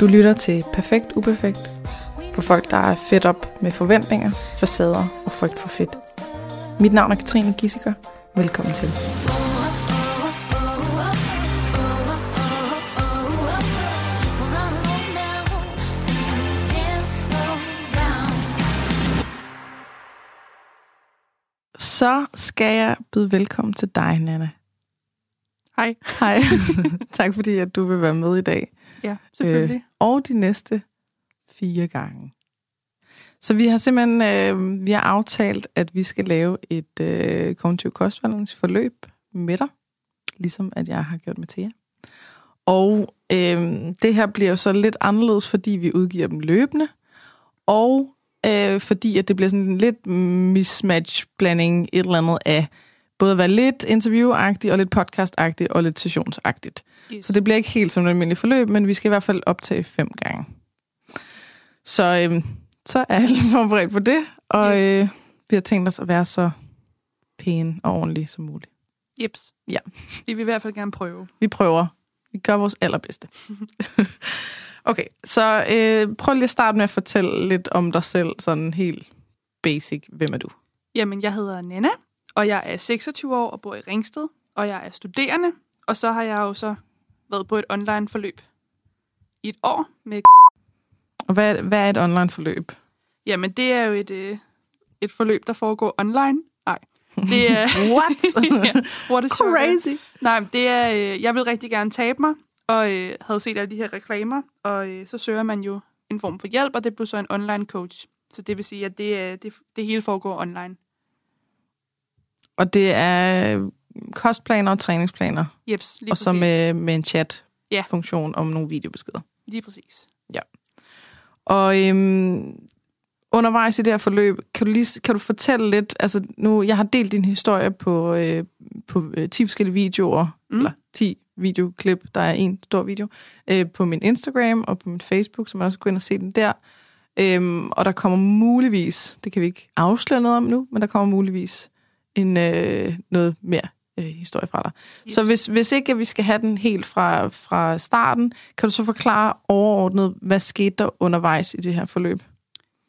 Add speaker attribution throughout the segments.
Speaker 1: Du lytter til Perfekt Uperfekt for folk, der er fedt op med forventninger, facader og frygt for fedt. Mit navn er Katrine Gissiker. Velkommen til. Så skal jeg byde velkommen til dig, Nana.
Speaker 2: Hej.
Speaker 1: Hej. tak fordi, at du vil være med i dag.
Speaker 2: Ja, selvfølgelig. Øh,
Speaker 1: og de næste fire gange. Så vi har simpelthen øh, vi har aftalt, at vi skal lave et øh, kognitiv kostvejledningsforløb med dig, ligesom at jeg har gjort med Thea. Og øh, det her bliver jo så lidt anderledes, fordi vi udgiver dem løbende, og øh, fordi at det bliver sådan lidt mismatch-blanding et eller andet af både være lidt interviewagtigt og lidt podcastagtigt og lidt sessionsagtigt. Yes. Så det bliver ikke helt som et almindeligt forløb, men vi skal i hvert fald optage fem gange. Så, øh, så er alle forberedt på det, og yes. øh, vi har tænkt os at være så pæne og ordentlige som muligt.
Speaker 2: Jeps.
Speaker 1: Ja.
Speaker 2: Vi vil i hvert fald gerne prøve.
Speaker 1: Vi prøver. Vi gør vores allerbedste. okay, så øh, prøv lige at starte med at fortælle lidt om dig selv, sådan helt basic. Hvem er du?
Speaker 2: Jamen, jeg hedder Nana, og jeg er 26 år og bor i Ringsted, og jeg er studerende, og så har jeg jo så været på et online forløb i et år med
Speaker 1: Og hvad, hvad er et online forløb?
Speaker 2: Jamen, det er jo et, øh, et forløb, der foregår online. Nej. Det er,
Speaker 1: What?
Speaker 2: ja, what is
Speaker 1: Crazy.
Speaker 2: Nej, det er, øh, jeg vil rigtig gerne tabe mig, og øh, havde set alle de her reklamer, og øh, så søger man jo en form for hjælp, og det blev så en online coach. Så det vil sige, at det, øh, det, det hele foregår online.
Speaker 1: Og det er kostplaner og træningsplaner,
Speaker 2: Jeps, lige
Speaker 1: og så
Speaker 2: præcis.
Speaker 1: med, med en
Speaker 2: Ja.
Speaker 1: chat-funktion om nogle videobeskeder.
Speaker 2: Lige præcis.
Speaker 1: Og øhm, undervejs i det her forløb, kan du, lige, kan du fortælle lidt, altså nu, jeg har delt din historie på, øh, på øh, 10 forskellige videoer, mm. Eller 10 videoklip, der er en stor video, øh, på min Instagram og på min Facebook, så man også gå ind og se den der. Øhm, og der kommer muligvis, det kan vi ikke afsløre noget om nu, men der kommer muligvis en, øh, noget mere øh, historie fra dig.
Speaker 2: Yes.
Speaker 1: Så hvis, hvis ikke at vi skal have den helt fra, fra starten, kan du så forklare overordnet, hvad skete der undervejs i det her forløb?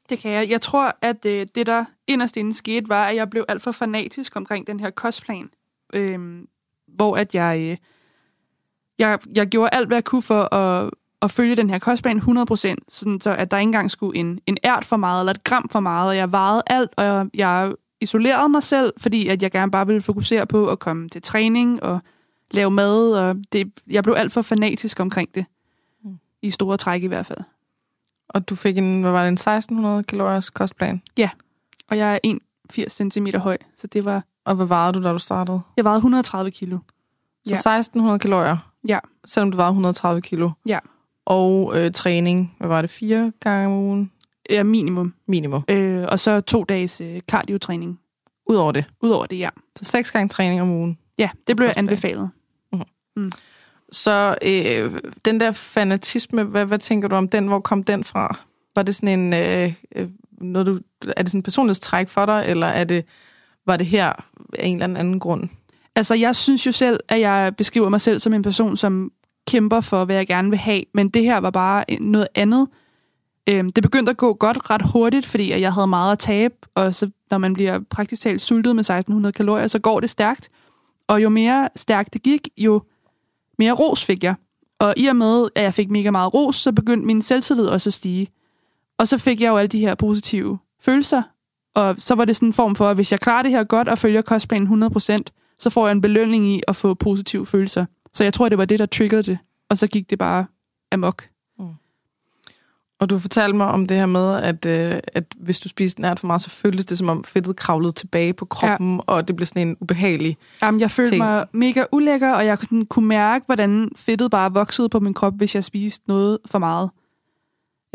Speaker 2: Det kan jeg. Jeg tror, at øh, det, der inderst inde skete, var, at jeg blev alt for fanatisk omkring den her kostplan. Øhm, hvor at jeg, øh, jeg, jeg gjorde alt, hvad jeg kunne for at, at følge den her kostplan 100%, sådan så at der ikke engang skulle en, en ært for meget, eller et gram for meget, og jeg vejede alt, og jeg, jeg isolerede mig selv, fordi at jeg gerne bare ville fokusere på at komme til træning og lave mad, og det, jeg blev alt for fanatisk omkring det.
Speaker 1: Mm.
Speaker 2: I store træk i hvert fald.
Speaker 1: Og du fik en, hvad var det, en 1600 kaloriers kostplan?
Speaker 2: Og jeg er 81 cm høj, så det var...
Speaker 1: Og hvad vejede du, da du startede?
Speaker 2: Jeg vejede 130 kilo.
Speaker 1: Så 1600 kalorier?
Speaker 2: Ja.
Speaker 1: Selvom du vejede 130 kilo?
Speaker 2: Ja.
Speaker 1: Og øh, træning, hvad var det, fire gange om ugen?
Speaker 2: Ja, minimum.
Speaker 1: Minimum.
Speaker 2: Øh, og så to dages øh, cardiotræning.
Speaker 1: Udover det.
Speaker 2: Udover det, ja.
Speaker 1: Så seks gange træning om ugen.
Speaker 2: Ja, det blev anbefalet.
Speaker 1: Så øh, den der fanatisme, hvad, hvad tænker du om den? Hvor kom den fra? Var det sådan en... Øh, øh, noget, du, er det sådan en personlighedstræk for dig, eller er det, var det her af en eller anden grund?
Speaker 2: Altså, jeg synes jo selv, at jeg beskriver mig selv som en person, som kæmper for, hvad jeg gerne vil have. Men det her var bare noget andet. Øhm, det begyndte at gå godt ret hurtigt, fordi jeg havde meget at tabe. Og så, når man bliver praktisk talt sultet med 1600 kalorier, så går det stærkt. Og jo mere stærkt det gik, jo mere ros fik jeg. Og i og med, at jeg fik mega meget ros, så begyndte min selvtillid også at stige. Og så fik jeg jo alle de her positive følelser. Og så var det sådan en form for, at hvis jeg klarer det her godt og følger kostplanen 100%, så får jeg en belønning i at få positive følelser. Så jeg tror, det var det, der triggede det. Og så gik det bare amok.
Speaker 1: Og du fortalte mig om det her med, at, øh, at hvis du spiste nært for meget, så føltes det som om fedtet kravlede tilbage på kroppen, ja. og det blev sådan en ubehagelig...
Speaker 2: Jamen, jeg følte
Speaker 1: Ting.
Speaker 2: mig mega ulækker, og jeg sådan kunne mærke, hvordan fedtet bare voksede på min krop, hvis jeg spiste noget for meget.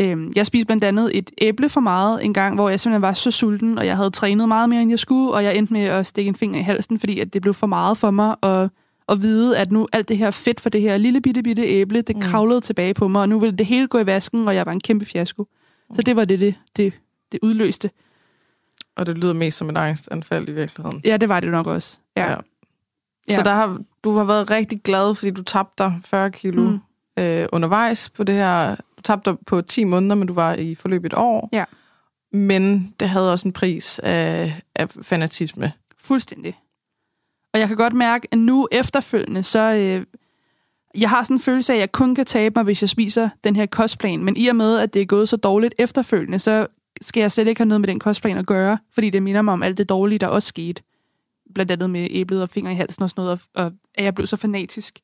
Speaker 2: Øhm, jeg spiste blandt andet et æble for meget en gang, hvor jeg simpelthen var så sulten, og jeg havde trænet meget mere, end jeg skulle, og jeg endte med at stikke en finger i halsen, fordi at det blev for meget for mig, og at vide, at nu alt det her fedt for det her lille bitte bitte æble, det
Speaker 1: Mm.
Speaker 2: kravlede tilbage på mig, og nu ville det hele gå i vasken, og jeg var en kæmpe fiasko. Så det var det, det, det, det udløste.
Speaker 1: Og det lyder mest som et angstanfald i virkeligheden.
Speaker 2: Ja, det var det nok også. Ja.
Speaker 1: Ja.
Speaker 2: Ja.
Speaker 1: Så der har, du har været rigtig glad, fordi du tabte dig 40 kilo
Speaker 2: Mm.
Speaker 1: mm. øh, undervejs på det her tabte dig på 10 måneder, men du var i forløb et år.
Speaker 2: Ja.
Speaker 1: Men det havde også en pris af, af fanatisme.
Speaker 2: Fuldstændig. Og jeg kan godt mærke, at nu efterfølgende, så... Øh, jeg har sådan en følelse af, at jeg kun kan tabe mig, hvis jeg spiser den her kostplan. Men i og med, at det er gået så dårligt efterfølgende, så skal jeg slet ikke have noget med den kostplan at gøre, fordi det minder mig om alt det dårlige, der også skete. Blandt andet med æblet og fingre i halsen og sådan noget, og, og at jeg blev så fanatisk.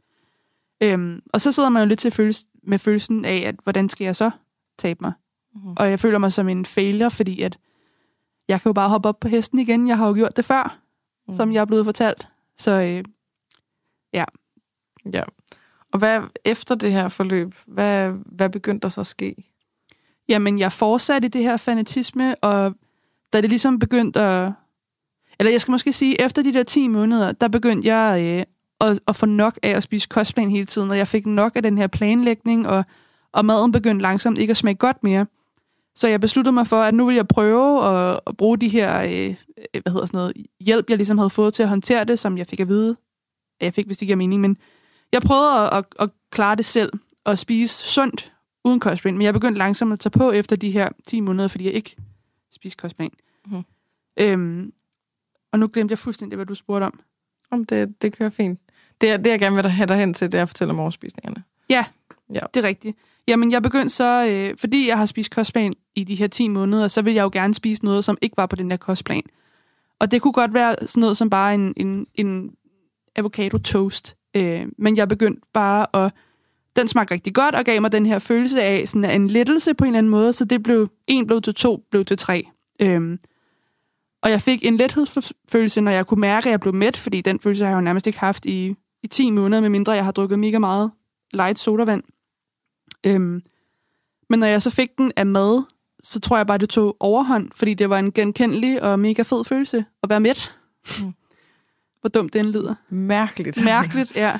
Speaker 2: Øhm, og så sidder man jo lidt til følelse, med følelsen af, at hvordan skal jeg så tabe mig?
Speaker 1: Mhm.
Speaker 2: Og jeg føler mig som en failure, fordi at jeg kan jo bare hoppe op på hesten igen. Jeg har jo gjort det før, mm. som jeg er blevet fortalt. Så øh,
Speaker 1: Ja. Og hvad efter det her forløb, hvad, hvad begyndte der så at ske?
Speaker 2: Jamen, jeg fortsatte i det her fanatisme, og da det ligesom begyndte at... Eller jeg skal måske sige, efter de der 10 måneder, der begyndte jeg øh, at, at få nok af at spise kostplan hele tiden, og jeg fik nok af den her planlægning, og, og maden begyndte langsomt ikke at smage godt mere. Så jeg besluttede mig for, at nu vil jeg prøve at, at bruge de her øh, hvad hedder sådan noget, hjælp, jeg ligesom havde fået til at håndtere det, som jeg fik at vide. Jeg fik, hvis det giver mening, men jeg prøvede at, at, at klare det selv, og spise sundt, uden kostplan, men jeg begyndte langsomt at tage på efter de her 10 måneder, fordi jeg ikke spiste kostplan.
Speaker 1: Mhm.
Speaker 2: Øhm, og nu glemte jeg fuldstændig, hvad du spurgte om.
Speaker 1: Om det, det kører fint. Det, det jeg gerne vil have dig hen til, det er at fortælle om overspisningerne.
Speaker 2: Det er rigtigt. Jamen, jeg begyndte så, øh, fordi jeg har spist kostplan i de her 10 måneder, så vil jeg jo gerne spise noget, som ikke var på den der kostplan. Og det kunne godt være sådan noget som bare en, en, en avocado toast. Øh, men jeg begyndte bare at... Den smagte rigtig godt og gav mig den her følelse af sådan en lettelse på en eller anden måde, så det blev en blev til to, blev til tre. Øh, og jeg fik en lethedsfølelse, når jeg kunne mærke, at jeg blev mæt, fordi den følelse har jeg jo nærmest ikke haft i, i 10 måneder, medmindre jeg har drukket mega meget light sodavand. Øhm, men når jeg så fik den af mad, så tror jeg bare, det tog overhånd, fordi det var en genkendelig og mega fed følelse at være mæt.
Speaker 1: Mm.
Speaker 2: Hvor dumt den lyder.
Speaker 1: Mærkeligt.
Speaker 2: Mærkeligt, ja.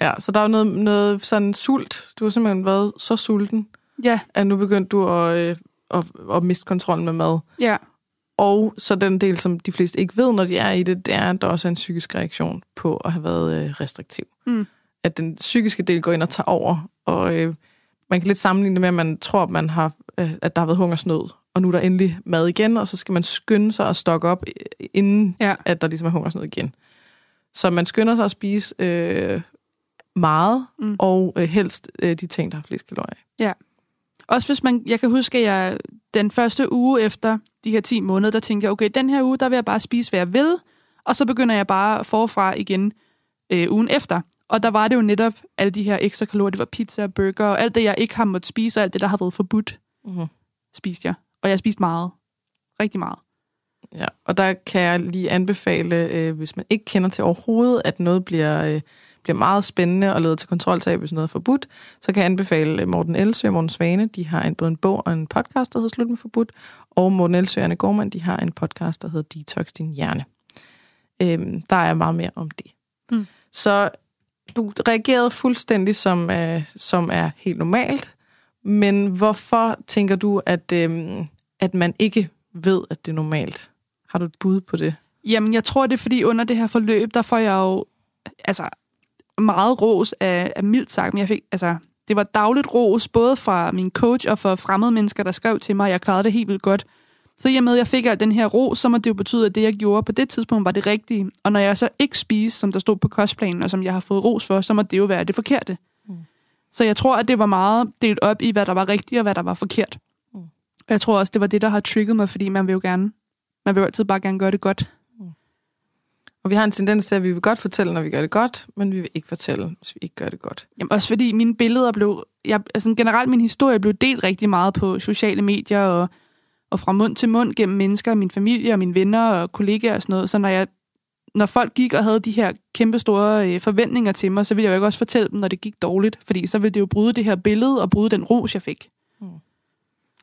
Speaker 1: Ja, så der er jo noget, noget sådan sult. Du har simpelthen været så sulten,
Speaker 2: Ja,
Speaker 1: at nu begyndte du at, øh, at, at miste kontrollen med mad.
Speaker 2: ja,
Speaker 1: Og så den del, som de fleste ikke ved, når de er i det, det er, at der også er en psykisk reaktion på at have været øh, restriktiv.
Speaker 2: Mm.
Speaker 1: At den psykiske del går ind og tager over, og øh, man kan lidt sammenligne det med, at man tror, at, man har, øh, at der har været hungersnød, og nu er der endelig mad igen, og så skal man skynde sig at stokke op, øh, inden
Speaker 2: ja.
Speaker 1: at der ligesom er hungersnød igen. Så man skynder sig at spise øh, meget,
Speaker 2: Mm.
Speaker 1: og øh, helst øh, de ting, der har flest kalorier.
Speaker 2: Også hvis man, jeg kan huske, at jeg den første uge efter de her 10 måneder, der tænkte jeg, okay, den her uge, der vil jeg bare spise, hvad jeg vil, og så begynder jeg bare forfra igen øh, ugen efter. Og der var det jo netop alle de her ekstra kalorier, det var pizza og burger, og alt det, jeg ikke har måttet spise, og alt det, der har været forbudt,
Speaker 1: Mm-hmm.
Speaker 2: spiste jeg. Og jeg spiste meget. Rigtig meget.
Speaker 1: Ja, og der kan jeg lige anbefale, øh, hvis man ikke kender til overhovedet, at noget bliver, øh, bliver meget spændende og leder til kontroltab, hvis noget er forbudt, så kan jeg anbefale øh, Morten Elsø og Morten Svane. De har en, både en bog og en podcast, der hedder Slut med forbudt, og Morten Elsø og Anne Gormand, de har en podcast, der hedder Detox din hjerne. Øhm, der er meget mere om det.
Speaker 2: Mm.
Speaker 1: Så du reagerede fuldstændig, som, øh, som er helt normalt, men hvorfor tænker du, at, øh, at man ikke ved, at det er normalt? Har du et bud på det?
Speaker 2: Jamen, jeg tror, det er fordi under det her forløb, der får jeg jo altså, meget ros af, af mildt sagt, men jeg fik, altså, det var dagligt ros, både fra min coach og fra fremmede mennesker, der skrev til mig, at jeg klarede det helt vildt godt. Så i og med, at jeg fik al den her ros, så må det jo betyde, at det, jeg gjorde på det tidspunkt, var det rigtige. Og når jeg så ikke spiste, som der stod på kostplanen, og som jeg har fået ros for, så må det jo være det forkerte.
Speaker 1: Mm.
Speaker 2: Så jeg tror, at det var meget delt op i, hvad der var rigtigt og hvad der var forkert.
Speaker 1: Mm.
Speaker 2: Og jeg tror også, det var det, der har trigget mig, fordi man vil jo gerne, man vil jo altid bare gerne gøre det godt.
Speaker 1: Og vi har en tendens til, at vi vil godt fortælle, når vi gør det godt, men vi vil ikke fortælle, hvis vi ikke gør det godt.
Speaker 2: Jamen, også fordi mine billeder blev... Jeg, altså, generelt min historie blev delt rigtig meget på sociale medier og, og fra mund til mund gennem mennesker, min familie og mine venner og kollegaer og sådan noget. Så når, jeg, når folk gik og havde de her kæmpe store øh, forventninger til mig, så ville jeg jo ikke også fortælle dem, når det gik dårligt. Fordi så ville det jo bryde det her billede og bryde den ros, jeg fik.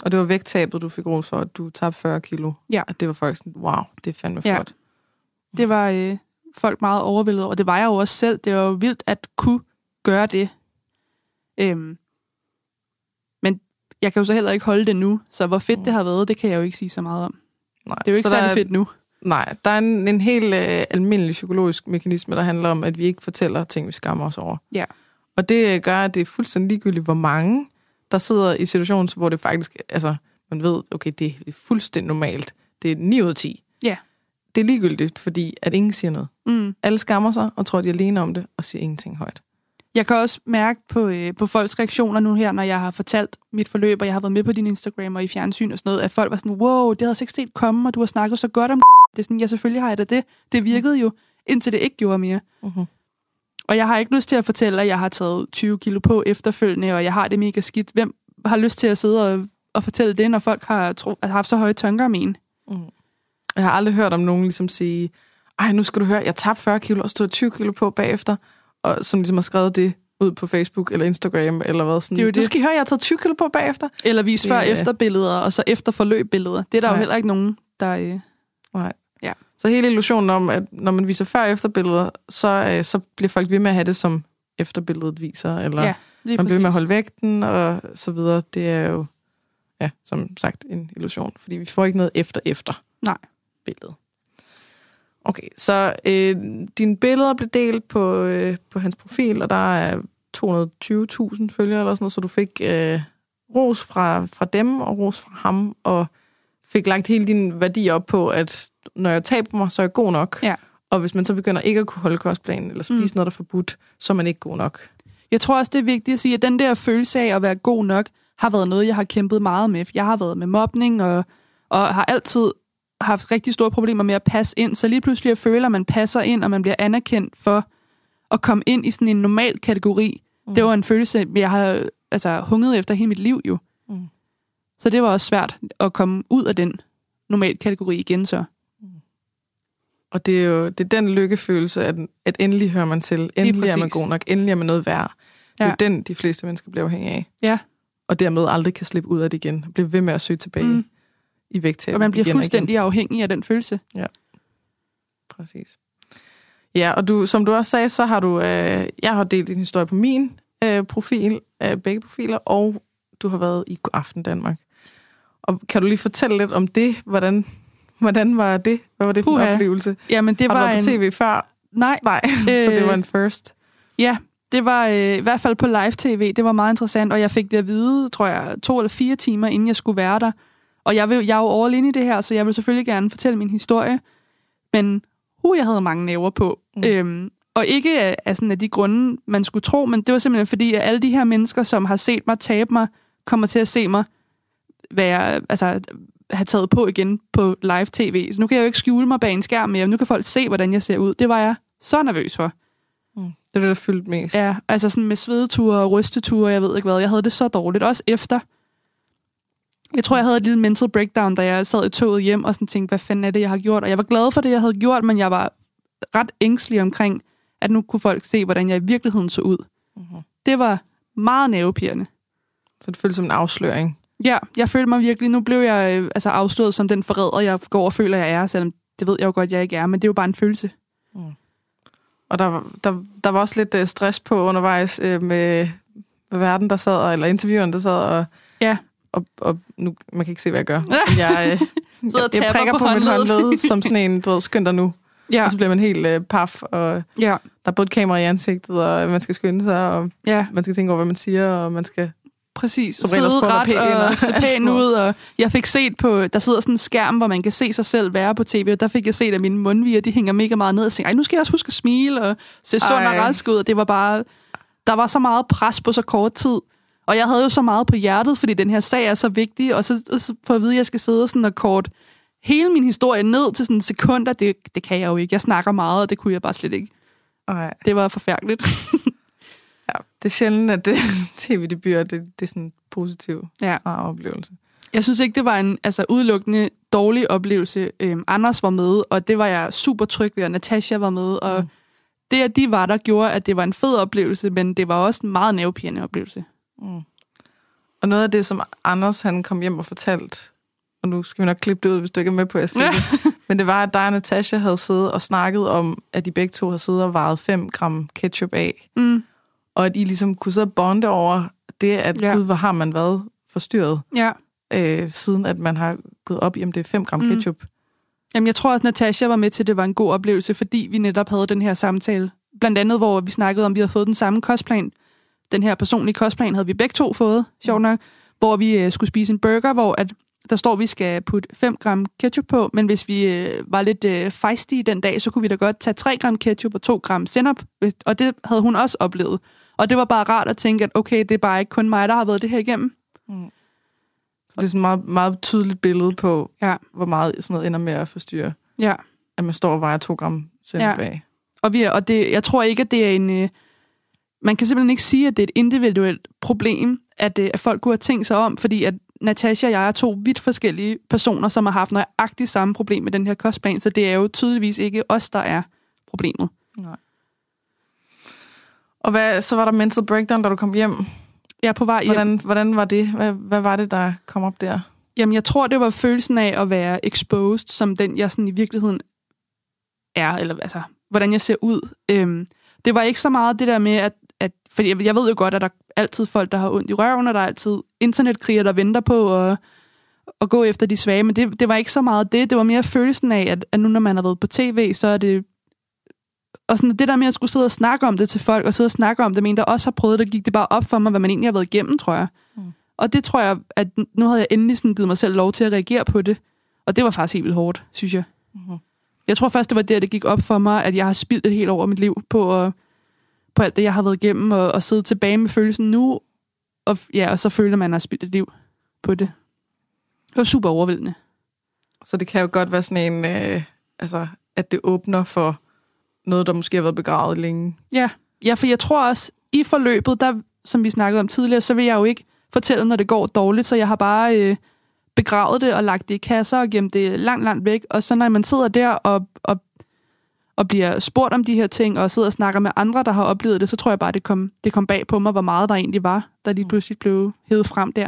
Speaker 1: Og det var vægttabet, du fik ros for, at du tabte 40 kilo.
Speaker 2: Ja.
Speaker 1: At det var folk sådan, wow, det er fandme
Speaker 2: Ja.
Speaker 1: flot.
Speaker 2: Det var øh, folk meget overvældet over. Og det var jeg jo også selv. Det var jo vildt at kunne gøre det. Øhm, jeg kan jo så heller ikke holde det nu. Så hvor fedt
Speaker 1: Mm.
Speaker 2: det har været, det kan jeg jo ikke sige så meget om.
Speaker 1: Nej.
Speaker 2: Det er jo ikke
Speaker 1: så
Speaker 2: særlig
Speaker 1: er-
Speaker 2: fedt nu.
Speaker 1: Nej, der er en, en helt øh, almindelig psykologisk mekanisme, der handler om, at vi ikke fortæller ting, vi skammer os over.
Speaker 2: Ja.
Speaker 1: Og det øh, gør, at det er fuldstændig ligegyldigt, hvor mange, der sidder i situationen, hvor det faktisk, altså, man ved, okay, det er fuldstændig normalt. Det er 9 ud af 10.
Speaker 2: Ja.
Speaker 1: Det er ligegyldigt, fordi at ingen siger noget.
Speaker 2: Mm.
Speaker 1: Alle skammer sig og tror, de er alene om det, og siger ingenting højt.
Speaker 2: Jeg kan også mærke på, øh, på folks reaktioner nu her, når jeg har fortalt mit forløb, og jeg har været med på din Instagram og i fjernsyn og sådan noget, at folk var sådan, wow, det havde jeg ikke set komme, og du har snakket så godt om det. er sådan, ja, selvfølgelig har jeg da det. Det virkede jo, indtil det ikke gjorde mere.
Speaker 1: Uh-huh.
Speaker 2: Og jeg har ikke lyst til at fortælle, at jeg har taget 20 kilo på efterfølgende, og jeg har det mega skidt. Hvem har lyst til at sidde og, og fortælle det, når folk har, tro, har haft så høje tanker om en?
Speaker 1: Mm. Jeg har aldrig hørt om nogen ligesom sige, ej, nu skal du høre, jeg tabte 40 kilo og stod 20 kilo på bagefter, og som ligesom har skrevet det ud på Facebook eller Instagram, eller hvad sådan.
Speaker 2: Det er jo
Speaker 1: Du
Speaker 2: det.
Speaker 1: skal I høre, jeg har taget 20 kilo på bagefter.
Speaker 2: Eller vis
Speaker 1: Det
Speaker 2: før
Speaker 1: er-
Speaker 2: efter billeder, og så efter forløb billeder. Det er der
Speaker 1: Nej.
Speaker 2: jo heller ikke nogen, der... Øh,
Speaker 1: Nej.
Speaker 2: Ja.
Speaker 1: Så hele illusionen om, at når man viser før og efterbilleder, så, øh, så bliver folk ved med at have det, som efterbilledet viser, eller
Speaker 2: Ja,
Speaker 1: man bliver ved med at holde vægten, og så videre. Det er jo, ja, som sagt, en illusion, fordi vi får ikke noget efter-efter.
Speaker 2: Nej.
Speaker 1: Billede. Okay, så øh, dine billeder blev delt på, øh, på hans profil, og der er 220.000 følgere eller sådan noget, så du fik øh, ros fra, fra dem og ros fra ham, og fik lagt hele din værdi op på, at når jeg taber mig, så er jeg god nok.
Speaker 2: Ja.
Speaker 1: Og hvis man så begynder ikke at kunne holde kostplanen, eller spise
Speaker 2: Mm.
Speaker 1: noget, der er forbudt, så er man ikke god nok.
Speaker 2: Jeg tror også, det er vigtigt at sige, at den der følelse af at være god nok, har været noget, jeg har kæmpet meget med. Jeg har været med mobning, og, og har altid haft rigtig store problemer med at passe ind. Så lige pludselig at føle, at man passer ind, og man bliver anerkendt for at komme ind i sådan en normal kategori. Mm. Det var en følelse, jeg har altså, hunget efter hele mit liv jo.
Speaker 1: Mm.
Speaker 2: Så det var også svært at komme ud af den normal kategori igen så.
Speaker 1: Og det er jo det er den lykkefølelse, at, at endelig hører man til. Endelig er man god nok. Endelig er man noget værd. Det er
Speaker 2: Ja.
Speaker 1: jo den, de fleste mennesker bliver afhængige af.
Speaker 2: Ja.
Speaker 1: Og dermed aldrig kan slippe ud af det igen. Blive ved med at søge tilbage
Speaker 2: Mm.
Speaker 1: I vægttab.
Speaker 2: Og man bliver
Speaker 1: igen og igen.
Speaker 2: fuldstændig afhængig af den følelse.
Speaker 1: Præcis. Ja, og du, som du også sagde, så har du... Øh, jeg har delt din historie på min øh, profil, øh, begge profiler, og du har været i Aften Danmark. Og kan du lige fortælle lidt om det? Hvordan, hvordan var det? Hvad var det for en oplevelse?
Speaker 2: Jamen, det
Speaker 1: har du
Speaker 2: var
Speaker 1: været på
Speaker 2: en...
Speaker 1: tv før?
Speaker 2: Nej,
Speaker 1: Nej, så det var en first.
Speaker 2: Ja, det var øh, i hvert fald på live-tv. Det var meget interessant, og jeg fik det at vide, tror jeg, to eller fire timer, inden jeg skulle være der. Og jeg, vil, jeg er jo all in i det her, så jeg vil selvfølgelig gerne fortælle min historie. Men uh, jeg havde mange næver på. Mm. Øhm, og ikke af, af, sådan af de grunde, man skulle tro, men det var simpelthen fordi, at alle de her mennesker, som har set mig tabe mig, kommer til at se mig være, altså, have taget på igen på live-tv. Så nu kan jeg jo ikke skjule mig bag en skærm mere. Nu kan folk se, hvordan jeg ser ud. Det var jeg så nervøs for.
Speaker 1: Mm. Det er det, der fyldte mest.
Speaker 2: Ja, altså sådan med svedeture og rysteture, jeg ved ikke hvad. Jeg havde det så dårligt. Også efter. Jeg tror, jeg havde et lille mental breakdown, da jeg sad i toget hjem og sådan tænkte, hvad fanden er det, jeg har gjort? Og jeg var glad for det, jeg havde gjort, men jeg var ret ængstelig omkring, at nu kunne folk se, hvordan jeg i virkeligheden så ud.
Speaker 1: Mm-hmm.
Speaker 2: Det var meget nervepirrende.
Speaker 1: Så det føltes som en afsløring.
Speaker 2: Ja, jeg følte mig virkelig, nu blev jeg øh, altså afslået som den forræder, jeg går og føler, jeg er, selvom det ved jeg jo godt, jeg ikke er, men det er jo bare en følelse.
Speaker 1: Og der, var- der, der var også lidt øh, stress på undervejs øh, med, verden, der sad, eller intervieweren, der sad, og,
Speaker 2: Ja.
Speaker 1: Og, og nu, man kan ikke se, hvad jeg gør. Jeg, øh, jeg, jeg prikker
Speaker 2: på
Speaker 1: på, mit
Speaker 2: håndleddet.
Speaker 1: håndled, som sådan en, du ved, skynd dig nu.
Speaker 2: Ja,
Speaker 1: Og så bliver man helt øh, paf, og
Speaker 2: ja,
Speaker 1: der er både kamera i ansigtet, og man skal skynde sig, og
Speaker 2: ja.
Speaker 1: man skal tænke over, hvad man siger, og man skal...
Speaker 2: Præcis.
Speaker 1: Som
Speaker 2: Sidde ret
Speaker 1: pæn
Speaker 2: og
Speaker 1: og
Speaker 2: se pæn ud. Og jeg fik set på, der sidder sådan en skærm, hvor man kan se sig selv være på tv, og der fik jeg set, at mine mundviger, de hænger mega meget ned. Og tænkte, nu skal jeg også huske at smile og se sund og rask ud. Og det var bare, der var så meget pres på så kort tid. Og jeg havde jo så meget på hjertet, fordi den her sag er så vigtig, og så, og så på at vide, at jeg skal sidde sådan og kort hele min historie ned til sådan sekunder, det, det kan jeg jo ikke. Jeg snakker meget, og det kunne jeg bare slet ikke.
Speaker 1: Ej,
Speaker 2: Det var forfærdeligt.
Speaker 1: ja, det er sjældent, at det, tv-debuter, det, det er sådan en positiv
Speaker 2: Ja.
Speaker 1: oplevelse.
Speaker 2: Jeg synes ikke, det var en altså, udelukkende dårlig oplevelse. Øhm, Anders var med, og det var jeg super tryg ved, og Natasha var med, og
Speaker 1: Mm.
Speaker 2: det, at de var der, gjorde, at det var en fed oplevelse, men det var også en meget nervepirrende oplevelse.
Speaker 1: Mm. Og noget af det, som Anders han kom hjem og fortalte, og nu skal vi nok klippe det ud, hvis du ikke er med på, at
Speaker 2: Ja.
Speaker 1: det, men det var, at dig og Natasha havde siddet og snakket om, at de begge to havde siddet og vejet 5 gram ketchup af,
Speaker 2: Mm.
Speaker 1: og at I ligesom kunne sidde og bonde over det, at
Speaker 2: Ja.
Speaker 1: gud, hvor har man været forstyrret,
Speaker 2: Ja.
Speaker 1: øh, siden at man har gået op i, om det er 5 gram
Speaker 2: mm.
Speaker 1: ketchup.
Speaker 2: Jamen, jeg tror også, Natasha var med til, at det var en god oplevelse, fordi vi netop havde den her samtale. Blandt andet, hvor vi snakkede om, at vi havde fået den samme kostplan, den her personlige kostplan havde vi begge to fået, sjovt nok, hvor vi øh, skulle spise en burger, hvor at der står, at vi skal putte 5 gram ketchup på, men hvis vi øh, var lidt øh, fejstige den dag, så kunne vi da godt tage 3 gram ketchup og 2 gram sennep, og det havde hun også oplevet. Og det var bare rart at tænke, at okay, det er bare ikke kun mig, der har været det her igennem.
Speaker 1: Mm. Så det er sådan et meget, meget tydeligt billede på,
Speaker 2: Ja.
Speaker 1: hvor meget sådan noget ender med at forstyrre.
Speaker 2: Ja.
Speaker 1: At man står og vejer to gram sennep
Speaker 2: Ja.
Speaker 1: bag.
Speaker 2: Og, vi er, og det, jeg tror ikke, at det er en... Øh, man kan simpelthen ikke sige, at det er et individuelt problem, at, øh, at folk kunne have tænkt sig om, fordi at Natasha og jeg er to vidt forskellige personer, som har haft nøjagtigt samme problem med den her kostplan, så det er jo tydeligvis ikke os, der er problemet.
Speaker 1: Nej. Og hvad, så var der mental breakdown, da du kom hjem.
Speaker 2: Jeg er på vej hjem.
Speaker 1: Hvordan, hvordan var det? Hvad, hvad var det, der kom op der?
Speaker 2: Jamen, jeg tror, det var følelsen af at være exposed, som den, jeg sådan i virkeligheden er, eller altså, hvordan jeg ser ud. Øhm, det var ikke så meget det der med, at, at fordi jeg, jeg ved jo godt, at der er altid folk, der har ondt i røven, og der er altid internetkriger, der venter på at, at gå efter de svage, men det, det var ikke så meget det. Det var mere følelsen af, at, at nu når man har været på tv, så er det... Og sådan det der med at skulle sidde og snakke om det til folk, og sidde og snakke om det med en, der også har prøvet det, gik det bare op for mig, hvad man egentlig har været igennem, tror jeg. Og det tror jeg, at nu havde jeg endelig sådan givet mig selv lov til at reagere på det. Og det var faktisk helt vildt hårdt, synes jeg.
Speaker 1: Mhm.
Speaker 2: Jeg tror først, det var der, det gik op for mig, at jeg har spildt et helt over mit liv på, at, på alt det, jeg har været igennem, og, og sidde tilbage med følelsen nu. Og, ja, og så føler man, at man har spildt et liv på det. Det var super overvældende.
Speaker 1: Så det kan jo godt være sådan en, øh, altså, at det åbner for noget, der måske har været begravet længe.
Speaker 2: Ja, ja for jeg tror også, i forløbet, der, som vi snakkede om tidligere, så vil jeg jo ikke fortælle, når det går dårligt, så jeg har bare øh, begravet det og lagt det i kasser og gemt det langt, langt væk. Og så når man sidder der og, og, og bliver spurgt om de her ting, og sidder og snakker med andre, der har oplevet det, så tror jeg bare, det kom, det kom bag på mig, hvor meget der egentlig var, der lige pludselig blev hævet frem der.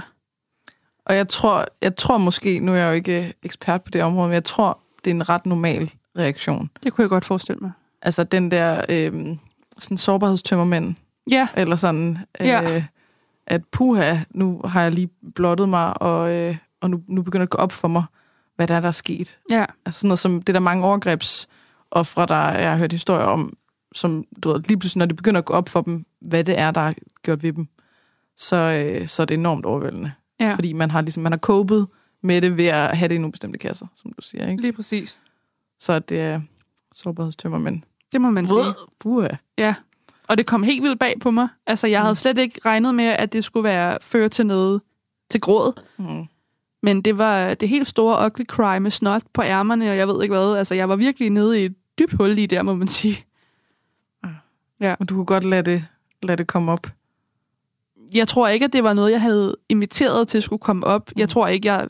Speaker 1: Og jeg tror, jeg tror måske, nu er jeg jo ikke ekspert på det område, men jeg tror, det er en ret normal reaktion.
Speaker 2: Det kunne jeg godt forestille mig.
Speaker 1: Altså den der øh, sådan sårbarhedstømmermænd,
Speaker 2: Ja,
Speaker 1: eller sådan, øh,
Speaker 2: Ja.
Speaker 1: at puha, nu har jeg lige blottet mig, og, øh, og nu, nu begynder det at gå op for mig, hvad der er, der er sket.
Speaker 2: ja,
Speaker 1: Altså sådan noget som, det er der mange overgrebsoffre, der jeg har hørt historier om, som du ved, lige pludselig, når det begynder at gå op for dem, hvad det er, der er gjort ved dem, så, øh, så er det enormt overvældende.
Speaker 2: ja.
Speaker 1: Fordi man har, ligesom, man har copet med det ved at have det i nogle bestemte kasser, som du siger. Ikke?
Speaker 2: lige præcis.
Speaker 1: Så det er sårbarhedstømmer, men...
Speaker 2: Det må man sige.
Speaker 1: Puha.
Speaker 2: Ja, og det kom helt vildt bag på mig. Altså, jeg havde slet ikke regnet med, at det skulle være føre til noget til gråd.
Speaker 1: Mm.
Speaker 2: Men det var det helt store ugly cry med snot på ærmerne, og jeg ved ikke hvad. Altså, jeg var virkelig nede i et dybt hul lige der, må man sige.
Speaker 1: Og du kunne godt lade det, lade det komme op.
Speaker 2: Jeg tror ikke, at det var noget, jeg havde inviteret til at skulle komme op. Jeg tror ikke, jeg...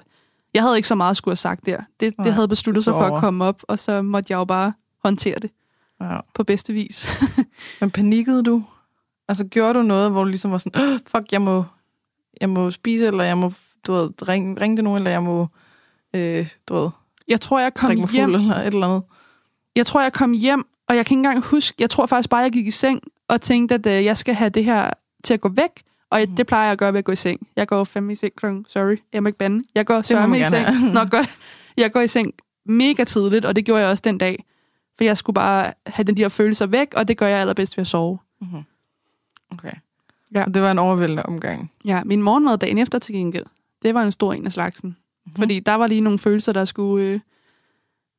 Speaker 2: Jeg havde ikke så meget at skulle have sagt der. Det,
Speaker 1: Nej,
Speaker 2: det havde besluttet sig for
Speaker 1: over.
Speaker 2: at komme op, og så måtte jeg jo bare håndtere det
Speaker 1: Ja.
Speaker 2: på bedste vis.
Speaker 1: Men panikkede du? Altså, gjorde du noget, hvor du ligesom var sådan, "Åh, fuck, jeg må, jeg må spise, eller jeg må, du ved, ringe, ringe til nogen, eller jeg må, øh, du ved,
Speaker 2: Jeg tror, jeg kom hjem
Speaker 1: fuld, eller et eller andet.
Speaker 2: Jeg tror, jeg kom hjem, og jeg kan ikke engang huske, jeg tror faktisk bare, jeg gik i seng og tænkte, at øh, jeg skal have det her til at gå væk. Og
Speaker 1: Mhm.
Speaker 2: mm. det plejer jeg at gøre ved at gå i seng. Jeg går fem i seng klokken, sorry, jeg må ikke bande. Jeg går sørme i seng. Nå, godt. Jeg går i seng mega tidligt, og det gjorde jeg også den dag. For jeg skulle bare have den de her følelser væk, og det gør jeg allerbedst ved at sove.
Speaker 1: Mm-hmm. Okay.
Speaker 2: Ja.
Speaker 1: Og det var en overvældende omgang.
Speaker 2: Ja, min morgenmad dagen efter til gengæld, det var en stor en af slagsen.
Speaker 1: Mhm.
Speaker 2: Mm. Fordi der var lige nogle følelser, der skulle øh,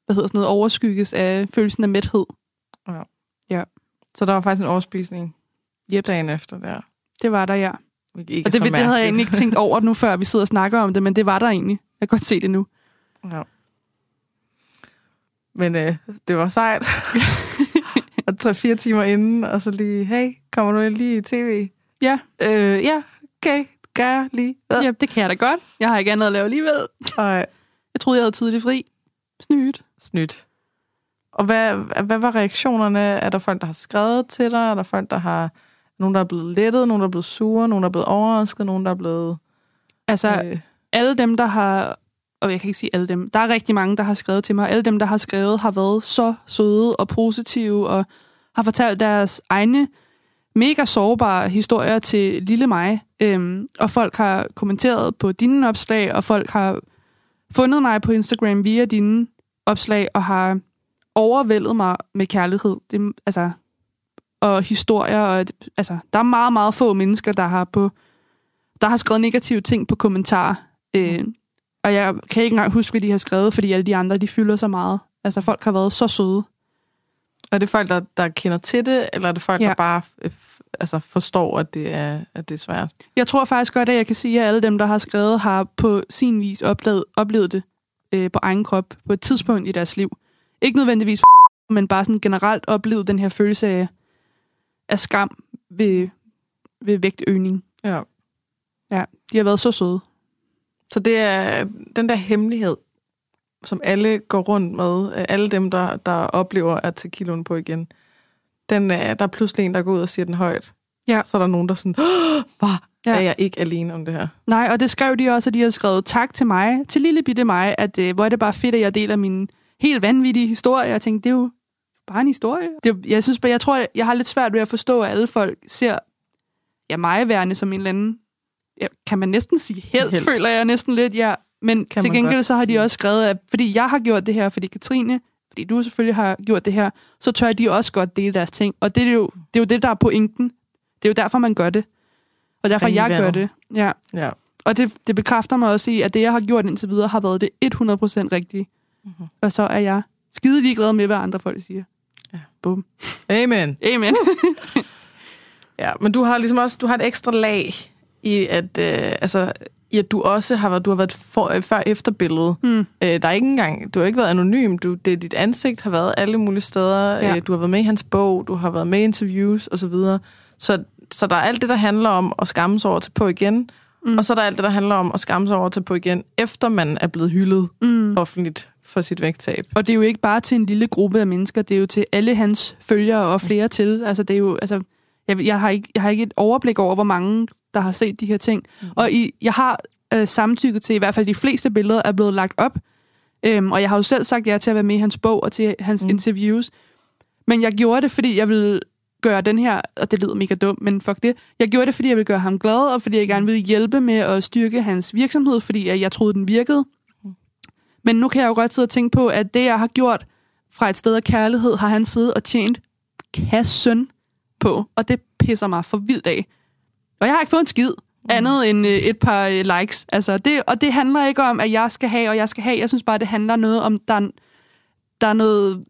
Speaker 2: hvad hedder sådan noget, overskygges af følelsen af mæthed.
Speaker 1: Så der var faktisk en overspisning
Speaker 2: Yep.
Speaker 1: dagen efter der.
Speaker 2: Det var der, ja.
Speaker 1: Ikke
Speaker 2: Og det, det havde jeg egentlig ikke tænkt over nu, før vi sidder og snakker om det, men det var der egentlig. Jeg kan godt se det nu.
Speaker 1: Ja. Men øh, det var sejt. og tre-fire timer inden, og så lige, hey, kommer du lige i tv?
Speaker 2: Ja,
Speaker 1: Øh, ja, okay, gør jeg lige. Ja.
Speaker 2: ja, det kan jeg da godt. Jeg har ikke andet at lave alligevel.
Speaker 1: Ej,
Speaker 2: Jeg troede, jeg havde tidlig fri. Snydt.
Speaker 1: Snydt. Og hvad, hvad var reaktionerne? Er der folk, der har skrevet til dig? Er der folk, der har... Nogen, der er blevet lettet, nogen, der er blevet sure, nogen, der er blevet overrasket, nogen, der er blevet...
Speaker 2: Altså,
Speaker 1: Øh,
Speaker 2: alle dem, der har... Og jeg kan ikke sige alle dem. Der er rigtig mange, der har skrevet til mig. Alle dem, der har skrevet, har været så søde og positive, og har fortalt deres egne mega sårbare historier til lille mig. Øhm, og folk har kommenteret på dine opslag, og folk har fundet mig på Instagram via dine opslag, og har overvældet mig med kærlighed. Det, altså, og historier. Og, altså, der er meget, meget få mennesker, der har, på, der har skrevet negative ting på kommentarer. Øh, og jeg kan ikke engang huske, hvad de har skrevet, fordi alle de andre, de fylder så meget. Altså, folk har været så søde.
Speaker 1: Er det folk, der, der kender til det, eller er det folk,
Speaker 2: Ja.
Speaker 1: der bare øh, altså, forstår, at det, er, at det er svært?
Speaker 2: Jeg tror faktisk godt, at jeg kan sige, at alle dem, der har skrevet, har på sin vis oplevet, oplevet det øh, på egen krop på et tidspunkt i deres liv. Ikke nødvendigvis men bare sådan generelt oplevet den her følelse af, af skam ved, ved vægtøgning.
Speaker 1: Ja.
Speaker 2: Ja, de har været så søde.
Speaker 1: Så det er den der hemmelighed, som alle går rundt med, øh, alle dem, der, der oplever at tage kiloen på igen, den, er, der er pludselig en, der går ud og siger den højt.
Speaker 2: Ja.
Speaker 1: Så er der nogen, der er sådan, hvad?
Speaker 2: Ja.
Speaker 1: Ja. Er jeg ikke alene om det her?
Speaker 2: Nej, og det skrev de også, at de har skrevet tak til mig, til lille bitte mig, at øh, hvor er det bare fedt, at jeg deler min helt vanvittige historie. Jeg tænkte, det er jo bare en historie. Det, jeg synes bare, jeg tror, jeg har lidt svært ved at forstå, at alle folk ser ja, mig værende som en eller anden, ja, kan man næsten sige held,
Speaker 1: Helt.
Speaker 2: held. føler jeg næsten lidt, ja. Men
Speaker 1: Kan
Speaker 2: til gengæld så har de også skrevet, at fordi jeg har gjort det her, fordi Katrine, fordi du selvfølgelig har gjort det her, så tør de også godt dele deres ting. Og det er jo det, er jo det der er pointen. Det er jo derfor, man gør det. Og derfor jeg gør
Speaker 1: vandet.
Speaker 2: det. Ja.
Speaker 1: Ja.
Speaker 2: Og det, det bekræfter mig også i, at det, jeg har gjort indtil videre, har været det 100% rigtige.
Speaker 1: Mhm.
Speaker 2: Og så er jeg skide ligeglad med, hvad andre folk siger.
Speaker 1: Ja.
Speaker 2: Bum.
Speaker 1: Amen.
Speaker 2: Amen.
Speaker 1: Ja, men du har ligesom også du har et ekstra lag i, at, øh, altså, i at du også har været, du har været et for, øh, før efterbillede.
Speaker 2: Mm.
Speaker 1: Øh, der er ikke engang, du har ikke været anonym. Du, det, dit ansigt har været alle mulige steder.
Speaker 2: Ja.
Speaker 1: Ja. Øh, du har været med i hans bog, du har været med i interviews osv. Så, videre. så så der er alt det, der handler om at skamme sig over til på igen.
Speaker 2: Mm.
Speaker 1: Og så er der alt det, der handler om at skamme sig over til på igen, efter man er blevet hyldet
Speaker 2: Mm.
Speaker 1: offentligt for sit vægttab.
Speaker 2: Og det er jo ikke bare til en lille gruppe af mennesker, det er jo til alle hans følgere og flere til. Altså, det er jo, altså, jeg, jeg, har ikke, jeg har ikke et overblik over, hvor mange, der har set de her ting. Mm. Og i, jeg har øh, samtykket til, i hvert fald de fleste billeder er blevet lagt op. Øhm, og jeg har jo selv sagt ja til at være med i hans bog og til hans. Mm. interviews. Men jeg gjorde det, fordi jeg ville gøre den her, og det lyder mega dumt, men fuck det. Jeg gjorde det, fordi jeg ville gøre ham glad, og fordi jeg gerne ville hjælpe med at styrke hans virksomhed, fordi jeg, troede, den virkede. Men nu kan jeg jo godt sidde og tænke på, at det, jeg har gjort fra et sted af kærlighed, har han siddet og tjent kassen på, og det pisser mig for vildt af. Og jeg har ikke fået en skid andet end øh, et par øh, likes. Altså det, og det handler ikke om, at jeg skal have, og jeg skal have. Jeg synes bare, det handler noget om, der er, der er noget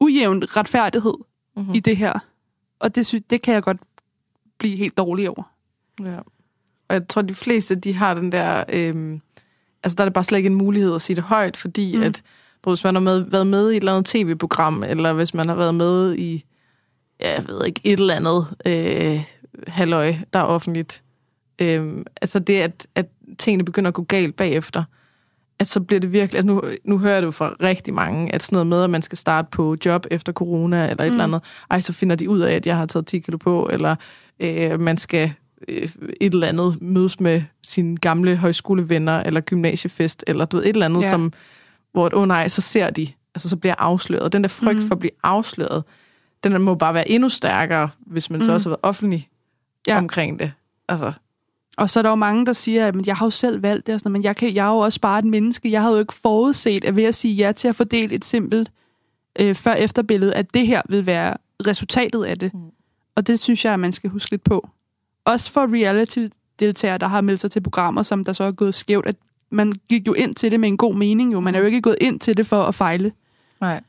Speaker 2: ujævn retfærdighed
Speaker 1: Mm-hmm.
Speaker 2: i det her. Og det, sy- det kan jeg godt blive helt dårlig over.
Speaker 1: Ja. Og jeg tror, de fleste, de har den der... Øhm, altså, der er det bare slet ikke en mulighed at sige det højt, fordi
Speaker 2: Mm.
Speaker 1: at, hvis man har med, været med i et eller andet tv-program, eller hvis man har været med i, ja, jeg ved ikke, et eller andet øh, halløj, der er offentligt. Øhm, altså det, at, at tingene begynder at gå galt bagefter, at så bliver det virkelig... Altså nu, nu hører jeg det jo fra rigtig mange, at sådan noget med, at man skal starte på job efter corona, eller et
Speaker 2: Mm.
Speaker 1: eller andet. Ej, så finder de ud af, at jeg har taget 10 kilo på, eller øh, man skal øh, et eller andet mødes med sine gamle højskolevenner, eller gymnasiefest, eller du ved, et eller andet,
Speaker 2: Ja.
Speaker 1: som, hvor, åh oh, nej, så ser de, altså så bliver jeg afsløret. Den der frygt
Speaker 2: Mm.
Speaker 1: for at blive afsløret, den må bare være endnu stærkere, hvis man mm. så også har været offentlig
Speaker 2: ja.
Speaker 1: omkring det. Altså,
Speaker 2: Og så er der jo mange, der siger, at "Men jeg har jo selv valgt det, og sådan, men jeg, kan, jeg er jo også bare et menneske. Jeg havde jo ikke forudset, at ved at sige ja til at fordele et simpelt øh, før-efter-billede, at det her vil være resultatet af det. Mm.
Speaker 1: Mm.
Speaker 2: Og det synes jeg, at man skal huske lidt på. Også for reality-deltagere, der har meldt sig til programmer, som der så er gået skævt, at man gik jo ind til det med en god mening. Jo. Man er jo ikke gået ind til det for at fejle.
Speaker 1: nej.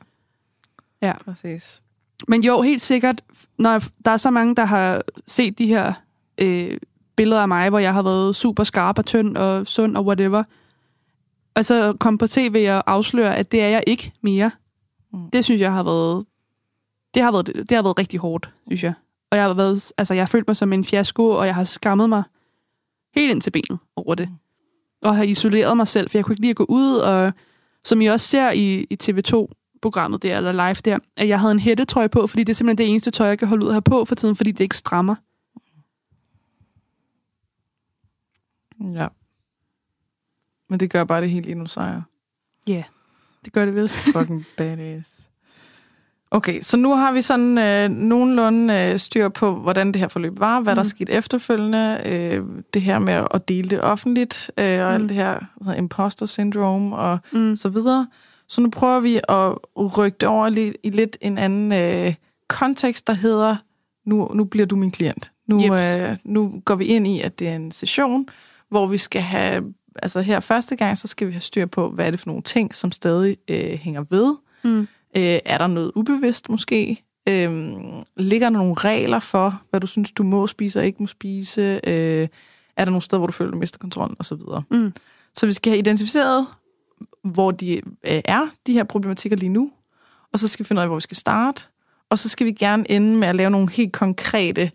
Speaker 2: Ja.
Speaker 1: Præcis.
Speaker 2: Men jo, helt sikkert, når der er så mange, der har set de her øh, billeder af mig, hvor jeg har været super skarp og tynd og sund og whatever, og så kom på tv og afsløre, at det er jeg ikke mere. Mm.
Speaker 1: Mm.
Speaker 2: Det synes jeg har været, det har været, det har været rigtig hårdt, synes jeg. Og jeg har været, altså jeg har følt mig som en fiasko, og jeg har skammet mig helt ind til benet over det. Og har isoleret mig selv, for jeg kunne ikke lide at gå ud, og som I også ser i, i TV2-programmet der, eller live der, at jeg havde en hættetrøje på, fordi det er simpelthen det eneste tøj, jeg kan holde ud at have på for tiden, fordi det ikke strammer.
Speaker 1: Ja. Men det gør bare det helt endnu sejere.
Speaker 2: Det gør det vel.
Speaker 1: Fucking badass. Okay, så nu har vi sådan øh, nogenlunde øh, styr på, hvordan det her forløb var, hvad mm. der
Speaker 2: Mm.
Speaker 1: skete efterfølgende, øh, det her med at dele det offentligt, øh, og mm. Alt det her imposter syndrome og
Speaker 2: Mm.
Speaker 1: så videre. Så nu prøver vi at rykke det over li- i lidt en anden øh, kontekst, der hedder nu, nu bliver du min klient. Nu,
Speaker 2: Yep.
Speaker 1: øh, nu går vi ind i, at det er en session, hvor vi skal have, altså her første gang, så skal vi have styr på, hvad er det for nogle ting, som stadig øh, hænger ved.
Speaker 2: Mm.
Speaker 1: Øh, er der noget ubevidst måske? Øh, ligger der nogle regler for, hvad du synes, du må spise og ikke må spise? Øh, er der nogle steder, hvor du føler, du mister kontrollen osv.?
Speaker 2: Mm.
Speaker 1: Så vi skal have identificeret, hvor de øh, er, de her problematikker lige nu, og så skal vi finde ud af, hvor vi skal starte, og så skal vi gerne ende med at lave nogle helt konkrete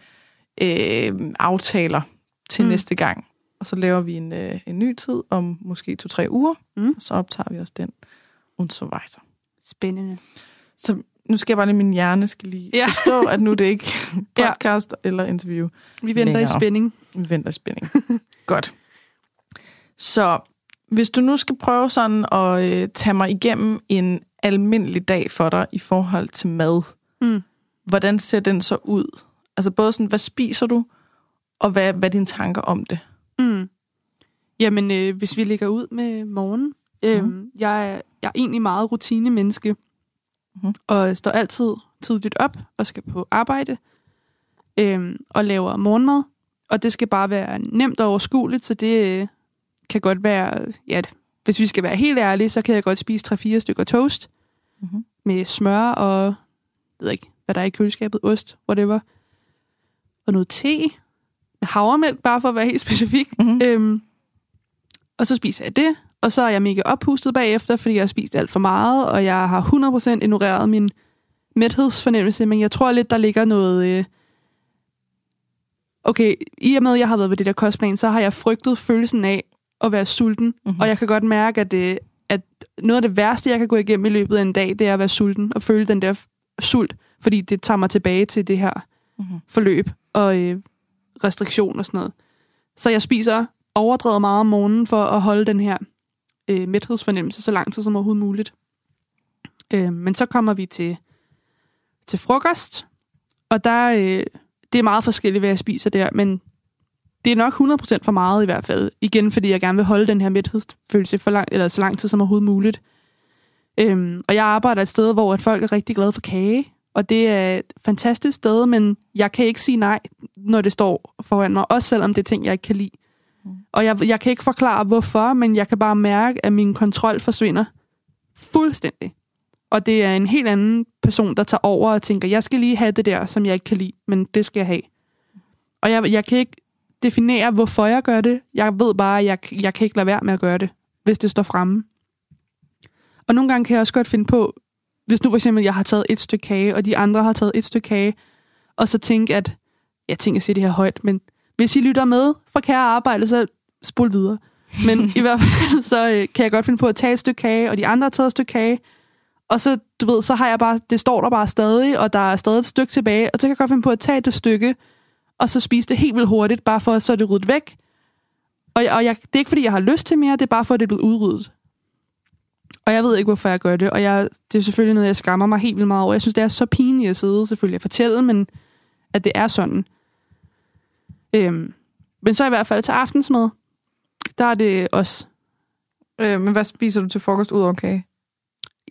Speaker 1: øh, aftaler til
Speaker 2: Mm.
Speaker 1: næste gang. Og så laver vi en, øh, en ny tid om måske to-tre uger,
Speaker 2: Mm.
Speaker 1: og så optager vi også den und so weiter.
Speaker 2: Spændende.
Speaker 1: Så nu skal jeg bare lige, min hjerne skal lige
Speaker 2: Ja.
Speaker 1: forstå, at nu er det ikke
Speaker 2: Ja.
Speaker 1: podcast ja. eller interview.
Speaker 2: Vi venter i
Speaker 1: Længere.
Speaker 2: spænding.
Speaker 1: Vi venter i spænding. Godt. Så hvis du nu skal prøve sådan at øh, tage mig igennem en almindelig dag for dig i forhold til mad,
Speaker 2: Mm.
Speaker 1: hvordan ser den så ud? Altså både sådan, hvad spiser du, og hvad, hvad er dine tanker om det?
Speaker 2: Mm. Jamen, øh, hvis vi ligger ud med morgen. Øh,
Speaker 1: Mhm.
Speaker 2: jeg, er, jeg er egentlig meget rutinemenneske.
Speaker 1: Mhm.
Speaker 2: Og står altid tidligt op og skal på arbejde. Øh, og laver morgenmad. Og det skal bare være nemt og overskueligt, så det øh, kan godt være... Ja, hvis vi skal være helt ærlige, så kan jeg godt spise 3-4 stykker toast
Speaker 1: Mhm.
Speaker 2: med smør og... Jeg ved ikke, hvad der er i køleskabet. Ost, whatever. Og noget te havremælk, bare for at være helt specifik.
Speaker 1: Mhm.
Speaker 2: Øhm, og så spiser jeg det, og så er jeg mega oppustet bagefter, fordi jeg har spist alt for meget, og jeg har 100% ignoreret min mæthedsfornemmelse, men jeg tror lidt, der ligger noget... Øh... Okay, i og med, at jeg har været ved det der kostplan, så har jeg frygtet følelsen af at være sulten,
Speaker 1: Mhm.
Speaker 2: mm-hmm. og jeg kan godt mærke, at, øh, at noget af det værste, jeg kan gå igennem i løbet af en dag, det er at være sulten, og føle den der sult, fordi det tager mig tilbage til det her
Speaker 1: Mhm.
Speaker 2: forløb og øh, restriktion og sådan noget. Så jeg spiser overdrevet meget om morgenen for at holde den her øh, mæthedsfornemmelse så lang tid som overhovedet muligt. Øh, men så kommer vi til, til frokost, og der øh, det er meget forskelligt, hvad jeg spiser der, men det er nok 100% for meget i hvert fald. Igen, fordi jeg gerne vil holde den her mæthedsfølelse for lang, eller så lang tid som overhovedet muligt. Øhm, og jeg arbejder et sted, hvor at folk er rigtig glade for kage, og det er et fantastisk sted, men jeg kan ikke sige nej, når det står foran mig, også selvom det er ting, jeg ikke kan lide.
Speaker 1: Mm.
Speaker 2: Og jeg, jeg kan ikke forklare, hvorfor, men jeg kan bare mærke, at min kontrol forsvinder fuldstændig. Og det er en helt anden person, der tager over og tænker, jeg skal lige have det der, som jeg ikke kan lide, men det skal jeg have. Og jeg, jeg kan ikke definere, hvorfor jeg gør det. Jeg ved bare, at jeg, jeg kan ikke lade være med at gøre det, hvis det står fremme. Og nogle gange kan jeg også godt finde på, hvis nu for eksempel jeg har taget et stykke kage, og de andre har taget et stykke kage, og så tænke, at jeg tænker at sige det her højt, men hvis I lytter med fra kære arbejde, så spol videre. Men i hvert fald, så øh, kan jeg godt finde på at tage et stykke kage, og de andre har taget et stykke kage, og så, du ved, så har jeg bare, det står der bare stadig, og der er stadig et stykke tilbage, og så kan jeg godt finde på at tage det stykke, og så spise det helt vildt hurtigt, bare for at så er det ryddet væk. Og, og jeg, det er ikke, fordi jeg har lyst til mere, det er bare for, at det er blevet udryddet. Og jeg ved ikke, hvorfor jeg gør det, og jeg, det er selvfølgelig noget, jeg skammer mig helt vildt meget over. Jeg synes, det er så pinligt at sidde selvfølgelig at fortælle, men at det er sådan. Øhm, men så i hvert fald til aftensmad, der er det også...
Speaker 1: Øh, men hvad spiser du til frokost ud over kage?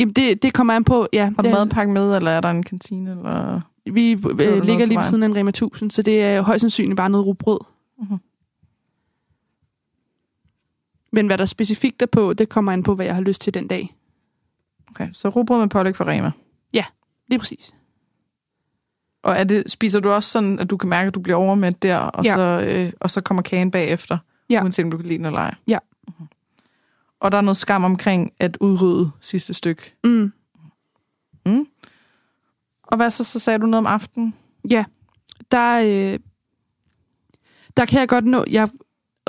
Speaker 2: Jamen, det, det kommer an på... Ja,
Speaker 1: Har du
Speaker 2: det,
Speaker 1: madpakke med, eller er der en kantine? Eller?
Speaker 2: Vi øh, ligger lige ved siden af en Rema 1000, så det er højst sandsynligt bare noget rugbrød.
Speaker 1: Mhm.
Speaker 2: Men hvad der specifikt er på, det kommer an på, hvad jeg har lyst til den dag.
Speaker 1: Okay, så rugbrød med pålæg for Rema.
Speaker 2: Lige præcis.
Speaker 1: Og er det, spiser du også sådan, at du kan mærke, at du bliver overmæt der, og,
Speaker 2: Ja.
Speaker 1: så, øh, og så kommer kagen bagefter,
Speaker 2: Ja.
Speaker 1: uanset om du kan lide den eller ej?
Speaker 2: Ja.
Speaker 1: Mhm. Og der er noget skam omkring at udrydde sidste stykke.
Speaker 2: Mm.
Speaker 1: Og hvad så, så sagde du noget om aftenen?
Speaker 2: Der, øh, der kan jeg godt nå... Jeg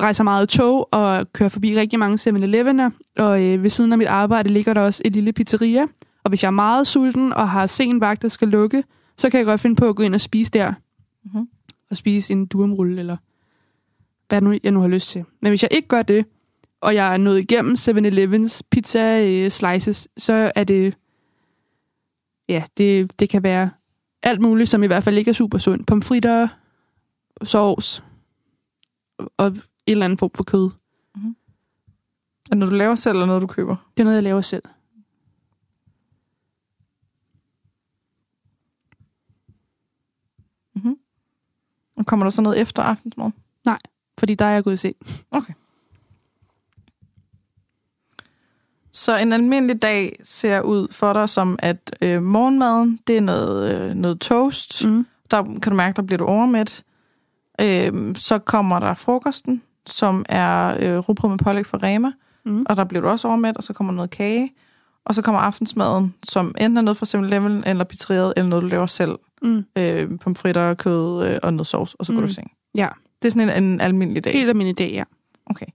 Speaker 2: rejser meget tog og kører forbi rigtig mange 7-Elevener, og øh, ved siden af mit arbejde ligger der også et lille pizzeria. Og hvis jeg er meget sulten og har sen vagt, der skal lukke, så kan jeg godt finde på at gå ind og spise der.
Speaker 1: Mhm.
Speaker 2: og spise en durumrulle, eller hvad nu, jeg nu har lyst til. Men hvis jeg ikke gør det, og jeg er nået igennem 7-Elevens pizza øh, slices, så er det, ja, det, det kan være alt muligt, som i hvert fald ikke er super sundt. Pomfritter, sovs og en eller anden form for kød.
Speaker 1: Er det noget, du laver selv, eller noget, du køber?
Speaker 2: Det er noget, jeg laver selv.
Speaker 1: Mhm. Og kommer der så noget efter aftensmad?
Speaker 2: Fordi der er jeg gået i seng.
Speaker 1: Så en almindelig dag ser ud for dig som, at øh, morgenmaden, det er noget, øh, noget toast.
Speaker 2: Mm.
Speaker 1: Der kan du mærke, der bliver du overmæt. Øh, så kommer der frokosten, som er øh, rugbrød med pålæg fra Rema.
Speaker 2: Mm.
Speaker 1: Og der bliver du også overmæt, og så kommer noget kage. Og så kommer aftensmaden, som enten er noget fra 7-Eleven, eller pizzeriet, eller noget, du laver selv.
Speaker 2: Mm.
Speaker 1: Øh, pomfritter, kød øh, og noget sovs, og så går
Speaker 2: Mm.
Speaker 1: du i seng.
Speaker 2: Ja,
Speaker 1: Det er sådan en, en almindelig dag.
Speaker 2: helt min idé, ja.
Speaker 1: Okay.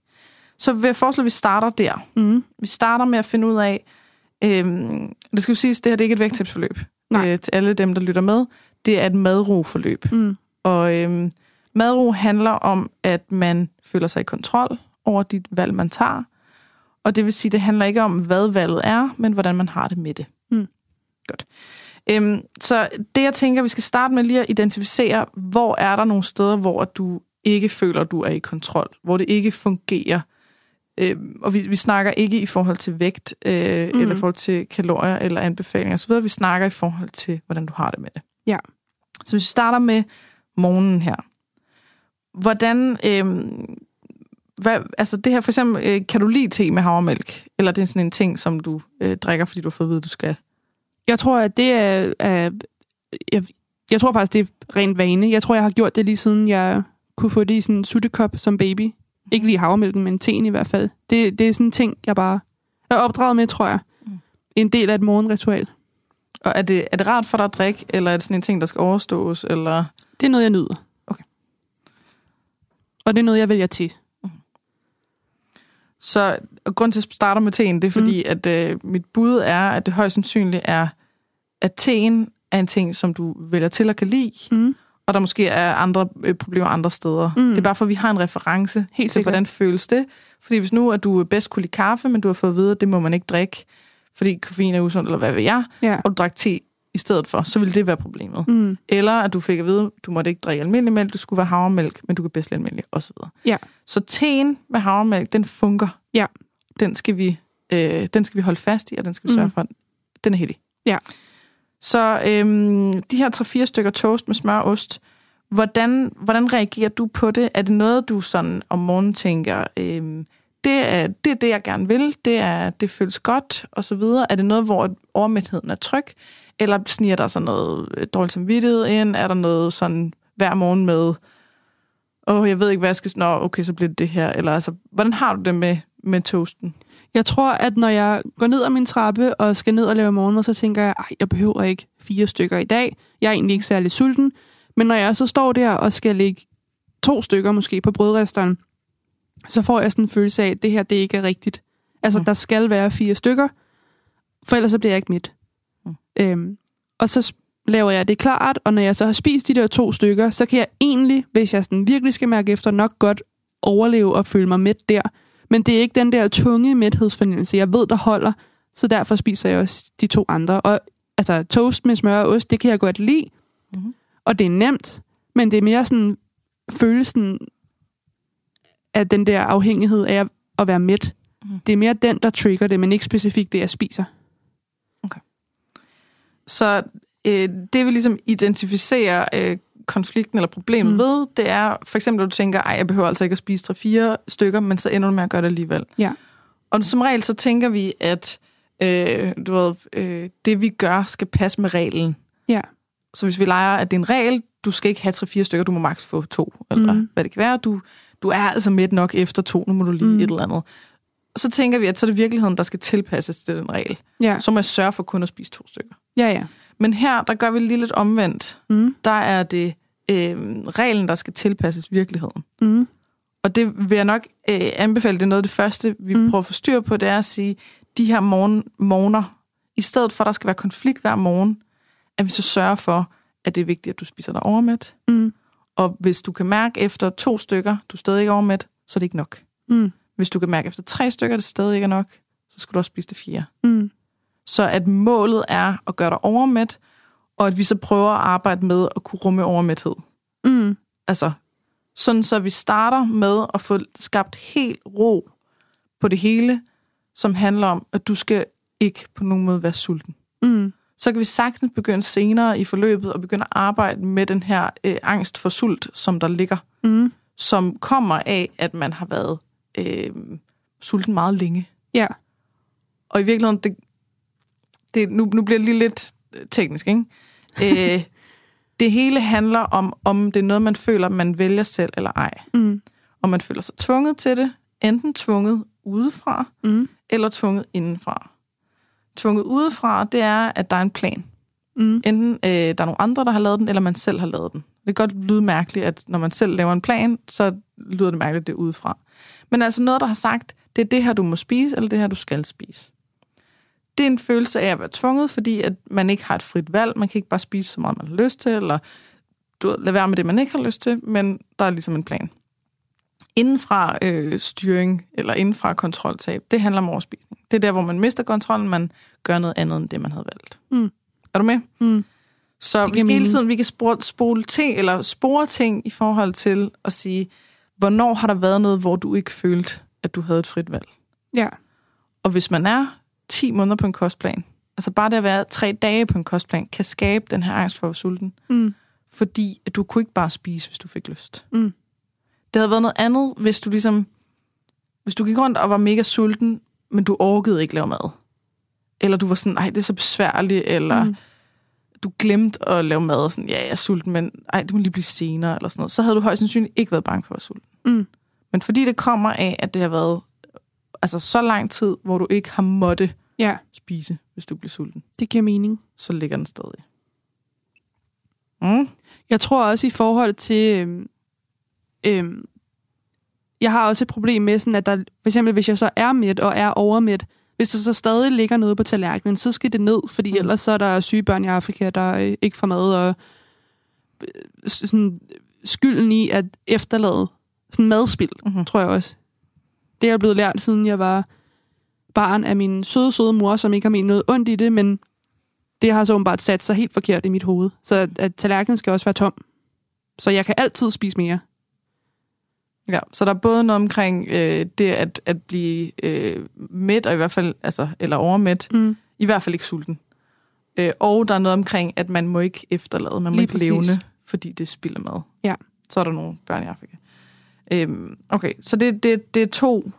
Speaker 1: Så vil jeg foreslå, at vi starter der.
Speaker 2: Mm.
Speaker 1: Vi starter med at finde ud af, øhm, det skal jo siges, det her det er ikke et vægttabsforløb.
Speaker 2: Nej.
Speaker 1: Øh, til alle dem, der lytter med. Det er et madro-forløb.
Speaker 2: Mm.
Speaker 1: Og øhm, madro handler om, at man føler sig i kontrol over dit valg, man tager. Og det vil sige, det handler ikke om, hvad valget er, men hvordan man har det med det.
Speaker 2: Mm.
Speaker 1: Godt. Øhm, så det, jeg tænker, vi skal starte med lige at identificere, hvor er der nogle steder, hvor du ikke føler, du er i kontrol, hvor det ikke fungerer. Øhm, og vi, vi snakker ikke i forhold til vægt, øh, mm. eller i forhold til kalorier eller anbefalinger osv. Vi snakker i forhold til, hvordan du har det med det.
Speaker 2: Ja.
Speaker 1: Så hvis vi starter med morgenen her. Hvordan, øhm, hvad, altså det her for eksempel, øh, kan du lide te med havremælk? Eller det er sådan en ting, som du øh, drikker, fordi du har fået at vide, du skal?
Speaker 2: Jeg tror, at det er... er jeg, jeg tror faktisk, det er rent vane. Jeg tror, jeg har gjort det lige siden jeg kunne få det i sådan en suttekop som baby. Ikke lige havremælken, men teen i hvert fald. Det, det er sådan en ting, jeg bare er opdraget med, tror jeg.
Speaker 1: Mm.
Speaker 2: En del af et morgenritual.
Speaker 1: Og er det, er det rart for dig at drikke, eller er det sådan en ting, der skal overstås? Eller?
Speaker 2: Det er noget, jeg nyder. Og det er noget, jeg vælger til.
Speaker 1: Så og grund til, at jeg starter med teen, det er fordi, mm. at øh, mit bud er, at det højst sandsynligt er, at teen er en ting, som du vælger til at kan lide,
Speaker 2: Mm.
Speaker 1: og der måske er andre øh, problemer andre steder.
Speaker 2: Mm.
Speaker 1: Det er bare for, at vi har en reference
Speaker 2: Helt
Speaker 1: til, hvordan føles det. Fordi hvis nu, at du bedst kunne lide kaffe, men du har fået at vide, at det må man ikke drikke, fordi koffein er usundt, eller hvad ved jeg,
Speaker 2: Ja.
Speaker 1: og du drak te i stedet for, så ville det være problemet.
Speaker 2: Mm.
Speaker 1: Eller at du fik at vide, du måtte ikke drikke almindelig mælk, du skulle være havremælk, men du kan bedst lide almindelig, osv.
Speaker 2: Ja.
Speaker 1: Så teen med havremælk, den funker.
Speaker 2: Ja.
Speaker 1: Den skal vi, øh, den skal vi holde fast i, og den skal vi sørge
Speaker 2: Mm.
Speaker 1: for, den er heldig.
Speaker 2: Ja.
Speaker 1: Så øhm, de her 3-4 stykker toast med smør og ost, hvordan, hvordan reagerer du på det? Er det noget, du sådan om morgenen tænker, øhm, det, er, det er det, jeg gerne vil, det, er, det føles godt, og så videre? Er det noget, hvor overmætheden er tryg? Eller sniger der så noget øh, dårligt samvittighed ind? Er der noget sådan hver morgen med, åh, jeg ved ikke, hvad jeg skal... Nå, okay, så bliver det det her. Eller altså, hvordan har du det med, med toasten?
Speaker 2: Jeg tror, at når jeg går ned ad min trappe og skal ned og lave morgenmad, så tænker jeg, at jeg behøver ikke fire stykker i dag. Jeg er egentlig ikke særlig sulten. Men når jeg så står der og skal lægge to stykker måske på brødresteren, så får jeg sådan en følelse af, at det her det ikke er rigtigt. Altså,
Speaker 1: mm.
Speaker 2: der skal være fire stykker, for ellers så bliver jeg ikke midt.
Speaker 1: Mm.
Speaker 2: Mm. Øhm, og så laver jeg det klart, og når jeg så har spist de der to stykker, så kan jeg egentlig, hvis jeg sådan virkelig skal mærke efter, nok godt overleve og føle mig mæt der. Men det er ikke den der tunge mæthedsfornemmelse, jeg ved, der holder, så derfor spiser jeg også de to andre. Og altså, toast med smør og ost, det kan jeg godt lide,
Speaker 1: Mhm.
Speaker 2: og det er nemt, men det er mere sådan følelsen af den der afhængighed af at være mæt.
Speaker 1: Mhm.
Speaker 2: Det er mere den, der trigger det, men ikke specifikt det, jeg spiser.
Speaker 1: Så øh, det vi ligesom identificerer øh, konflikten eller problemet mm.
Speaker 2: Mm.
Speaker 1: ved, det er for eksempel, at du tænker, ej, jeg behøver altså ikke at spise 3-4 stykker, men så ender du med at gøre det alligevel.
Speaker 2: Ja.
Speaker 1: Og som regel, så tænker vi, at øh, du ved, øh, det vi gør, skal passe med reglen.
Speaker 2: Ja.
Speaker 1: Så hvis vi leger, at det er en regel, du skal ikke have 3-4 stykker, du må maks få to, eller
Speaker 2: Mhm.
Speaker 1: hvad det kan være. Du, du er altså midt nok efter to, nu må du lige mm. Et eller andet. Så tænker vi, at så er det virkeligheden, der skal tilpasses til den regel.
Speaker 2: Ja,
Speaker 1: må jeg sørge for kun at spise to stykker.
Speaker 2: ja, ja.
Speaker 1: Men her, der gør vi lige lidt omvendt.
Speaker 2: Mm.
Speaker 1: Der er det øh, reglen, der skal tilpasses virkeligheden.
Speaker 2: Mm.
Speaker 1: Og det vil jeg nok øh, anbefale, det er noget af det første, vi.
Speaker 2: Mm.
Speaker 1: prøver at få styr på, det er at sige, de her morgen, morgener, i stedet for, at der skal være konflikt hver morgen, at vi så sørger for, at det er vigtigt, at du spiser dig overmæt.
Speaker 2: Mm.
Speaker 1: Og hvis du kan mærke efter to stykker, du er stadig ikke overmæt, så er det ikke nok.
Speaker 2: Mm.
Speaker 1: Hvis du kan mærke efter tre stykker, det stadig ikke er nok, så skal du også spise det fire.
Speaker 2: Mm.
Speaker 1: Så at målet er at gøre dig overmæt, og at vi så prøver at arbejde med at kunne rumme overmæthed.
Speaker 2: Mm.
Speaker 1: Altså, sådan så vi starter med at få skabt helt ro på det hele, som handler om, at du skal ikke på nogen måde være sulten.
Speaker 2: Mm.
Speaker 1: så kan vi sagtens begynde senere i forløbet og begynde at arbejde med den her øh, angst for sult, som der ligger,
Speaker 2: Mm.
Speaker 1: som kommer af, at man har været øh, sulten meget længe.
Speaker 2: Ja.
Speaker 1: Og i virkeligheden, det, det, nu, nu bliver det lige lidt øh, teknisk, ikke? øh, det hele handler om, om det er noget, man føler, man vælger selv eller ej.
Speaker 2: Mm.
Speaker 1: Og man føler sig tvunget til det, enten tvunget udefra,
Speaker 2: Mm.
Speaker 1: eller tvunget indenfra. Tvunget udefra, det er, at der er en plan.
Speaker 2: Mm.
Speaker 1: Enten øh, der er nogle andre, der har lavet den, eller man selv har lavet den. Det kan godt lyde mærkeligt, at når man selv laver en plan, så lyder det mærkeligt, at det er udefra. Men altså noget, der har sagt, det er det her, du må spise, eller det her, du skal spise. Det er en følelse af at være tvunget, fordi at man ikke har et frit valg. Man kan ikke bare spise så meget, man har lyst til, eller du ved, lade være med det, man ikke har lyst til, men der er ligesom en plan. Indenfra øh, styring, eller indenfra kontroltab, det handler om overspisning. Det er der, hvor man mister kontrollen, man gør noget andet, end det, man havde valgt.
Speaker 2: Mm.
Speaker 1: Er du med?
Speaker 2: Mm.
Speaker 1: Så vi skal hele tiden vi kan spore, spole ting, eller spore ting i forhold til at sige, hvornår har der været noget, hvor du ikke følte, at du havde et frit valg?
Speaker 2: Ja.
Speaker 1: Og hvis man er 10 måneder på en kostplan, altså bare det at være tre dage på en kostplan, kan skabe den her angst for at sulten,
Speaker 2: Mm.
Speaker 1: fordi at du kunne ikke bare spise, hvis du fik lyst.
Speaker 2: Mm.
Speaker 1: Det havde været noget andet, hvis du ligesom, hvis du gik rundt og var mega sulten, men du orkede ikke lave mad. Eller du var sådan, nej, det er så besværligt, eller
Speaker 2: Mm.
Speaker 1: Du glemte at lave mad, og sådan, ja, jeg er sulten, men ej, det må lige blive senere, eller sådan noget. Så havde du højst sandsynligt ikke været bange for at være sulten.
Speaker 2: Mm.
Speaker 1: Men fordi det kommer af, at det har været altså så lang tid, hvor du ikke har måtte
Speaker 2: Ja,
Speaker 1: spise, hvis du bliver sulten,
Speaker 2: det giver mening.
Speaker 1: så ligger den stadig. Mm.
Speaker 2: Jeg tror også i forhold til... Øhm, øhm, jeg har også et problem med, sådan, at der, for eksempel hvis jeg så er mæt og er overmæt, hvis der så stadig ligger noget på tallerkenen, så skal det ned, fordi
Speaker 1: Mm.
Speaker 2: ellers så er der syge børn i Afrika, der øh, ikke får mad, og øh, sådan, skylden i at efterlade sådan madspild,
Speaker 1: Mm-hmm.
Speaker 2: tror jeg også. Det er jeg blevet lært, siden jeg var barn af min søde, søde mor, som ikke har ment noget ondt i det, men det har så åbenbart sat sig helt forkert i mit hoved. Så at, at tallerkenen skal også være tom. Så jeg kan altid spise mere.
Speaker 1: Ja, så der er både noget omkring øh, det at, at blive øh, mæt, og i hvert fald, altså, eller overmæt,
Speaker 2: Mm.
Speaker 1: i hvert fald ikke sulten. Øh, og der er noget omkring, at man må ikke efterlade, man må
Speaker 2: Lige
Speaker 1: ikke
Speaker 2: præcis.
Speaker 1: levne, fordi det spilder mad.
Speaker 2: Ja.
Speaker 1: Så er der nogle børn i Afrika. Øhm, okay, så det, det, det er to,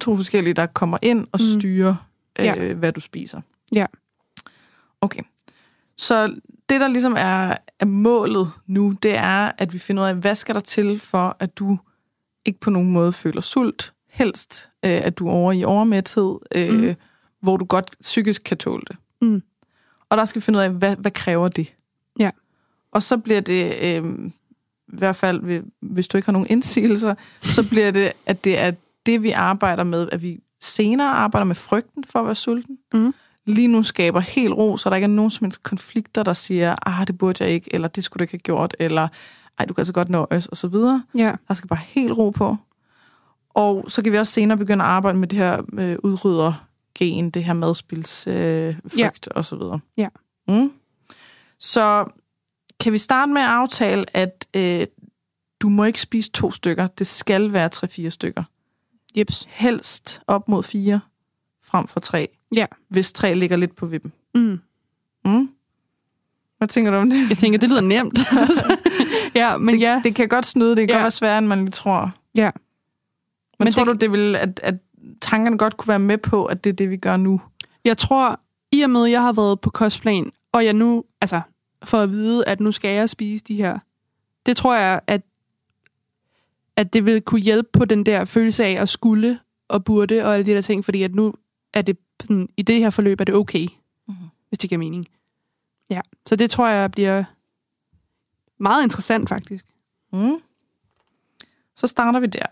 Speaker 1: to forskellige, der kommer ind og
Speaker 2: Mm.
Speaker 1: styrer, øh,
Speaker 2: Ja.
Speaker 1: hvad du spiser.
Speaker 2: Ja.
Speaker 1: Okay. Så det, der ligesom er, er målet nu, det er, at vi finder ud af, hvad skal der til for, at du ikke på nogen måde føler sult. Helst, øh, at du er over i overmæthed, øh,
Speaker 2: Mm.
Speaker 1: hvor du godt psykisk kan tåle det.
Speaker 2: Mm.
Speaker 1: Og der skal vi finde ud af, hvad, hvad kræver det?
Speaker 2: Ja.
Speaker 1: Og så bliver det, øh, i hvert fald hvis du ikke har nogen indsigelser, så bliver det, at det er det, vi arbejder med, at vi senere arbejder med frygten for at være sulten.
Speaker 2: Mm.
Speaker 1: Lige nu skaber helt ro, så der ikke er nogen som helst konflikter, der siger, ah, det burde jeg ikke, eller det skulle du ikke have gjort, eller ej, du kan altså godt nøjes, og så videre.
Speaker 2: Ja.
Speaker 1: Der skal bare helt ro på. Og så kan vi også senere begynde at arbejde med det her øh, udryddergen, det her madspilsfrygt øh, frygt og så videre.
Speaker 2: Ja.
Speaker 1: Mm. Så kan vi starte med at aftale, at øh, du må ikke spise to stykker. Det skal være tre-fire stykker.
Speaker 2: Jeps.
Speaker 1: Helst op mod fire, frem for tre.
Speaker 2: Ja.
Speaker 1: Hvis tre ligger lidt på vippen.
Speaker 2: Mm.
Speaker 1: Mm. Hvad tænker du om det?
Speaker 2: Jeg tænker, det lyder nemt. ja, men
Speaker 1: det,
Speaker 2: ja.
Speaker 1: det kan godt snyde, det kan
Speaker 2: Ja.
Speaker 1: godt være sværere, end man lige tror.
Speaker 2: Ja.
Speaker 1: Men,
Speaker 2: Men
Speaker 1: tror
Speaker 2: det-
Speaker 1: du, det vil, at, at tankerne godt kunne være med på, at det er det, vi gør nu?
Speaker 2: Jeg tror, i og med, at jeg har været på kostplan, og jeg nu, altså, for at vide, at nu skal jeg spise de her, det tror jeg, at, at det vil kunne hjælpe på den der følelse af at skulle og burde og alle de der ting, fordi at nu er det sådan, i det her forløb er det okay,
Speaker 1: Mhm.
Speaker 2: hvis det giver mening. Ja, så det tror jeg bliver meget interessant faktisk.
Speaker 1: Mm. Så starter vi der.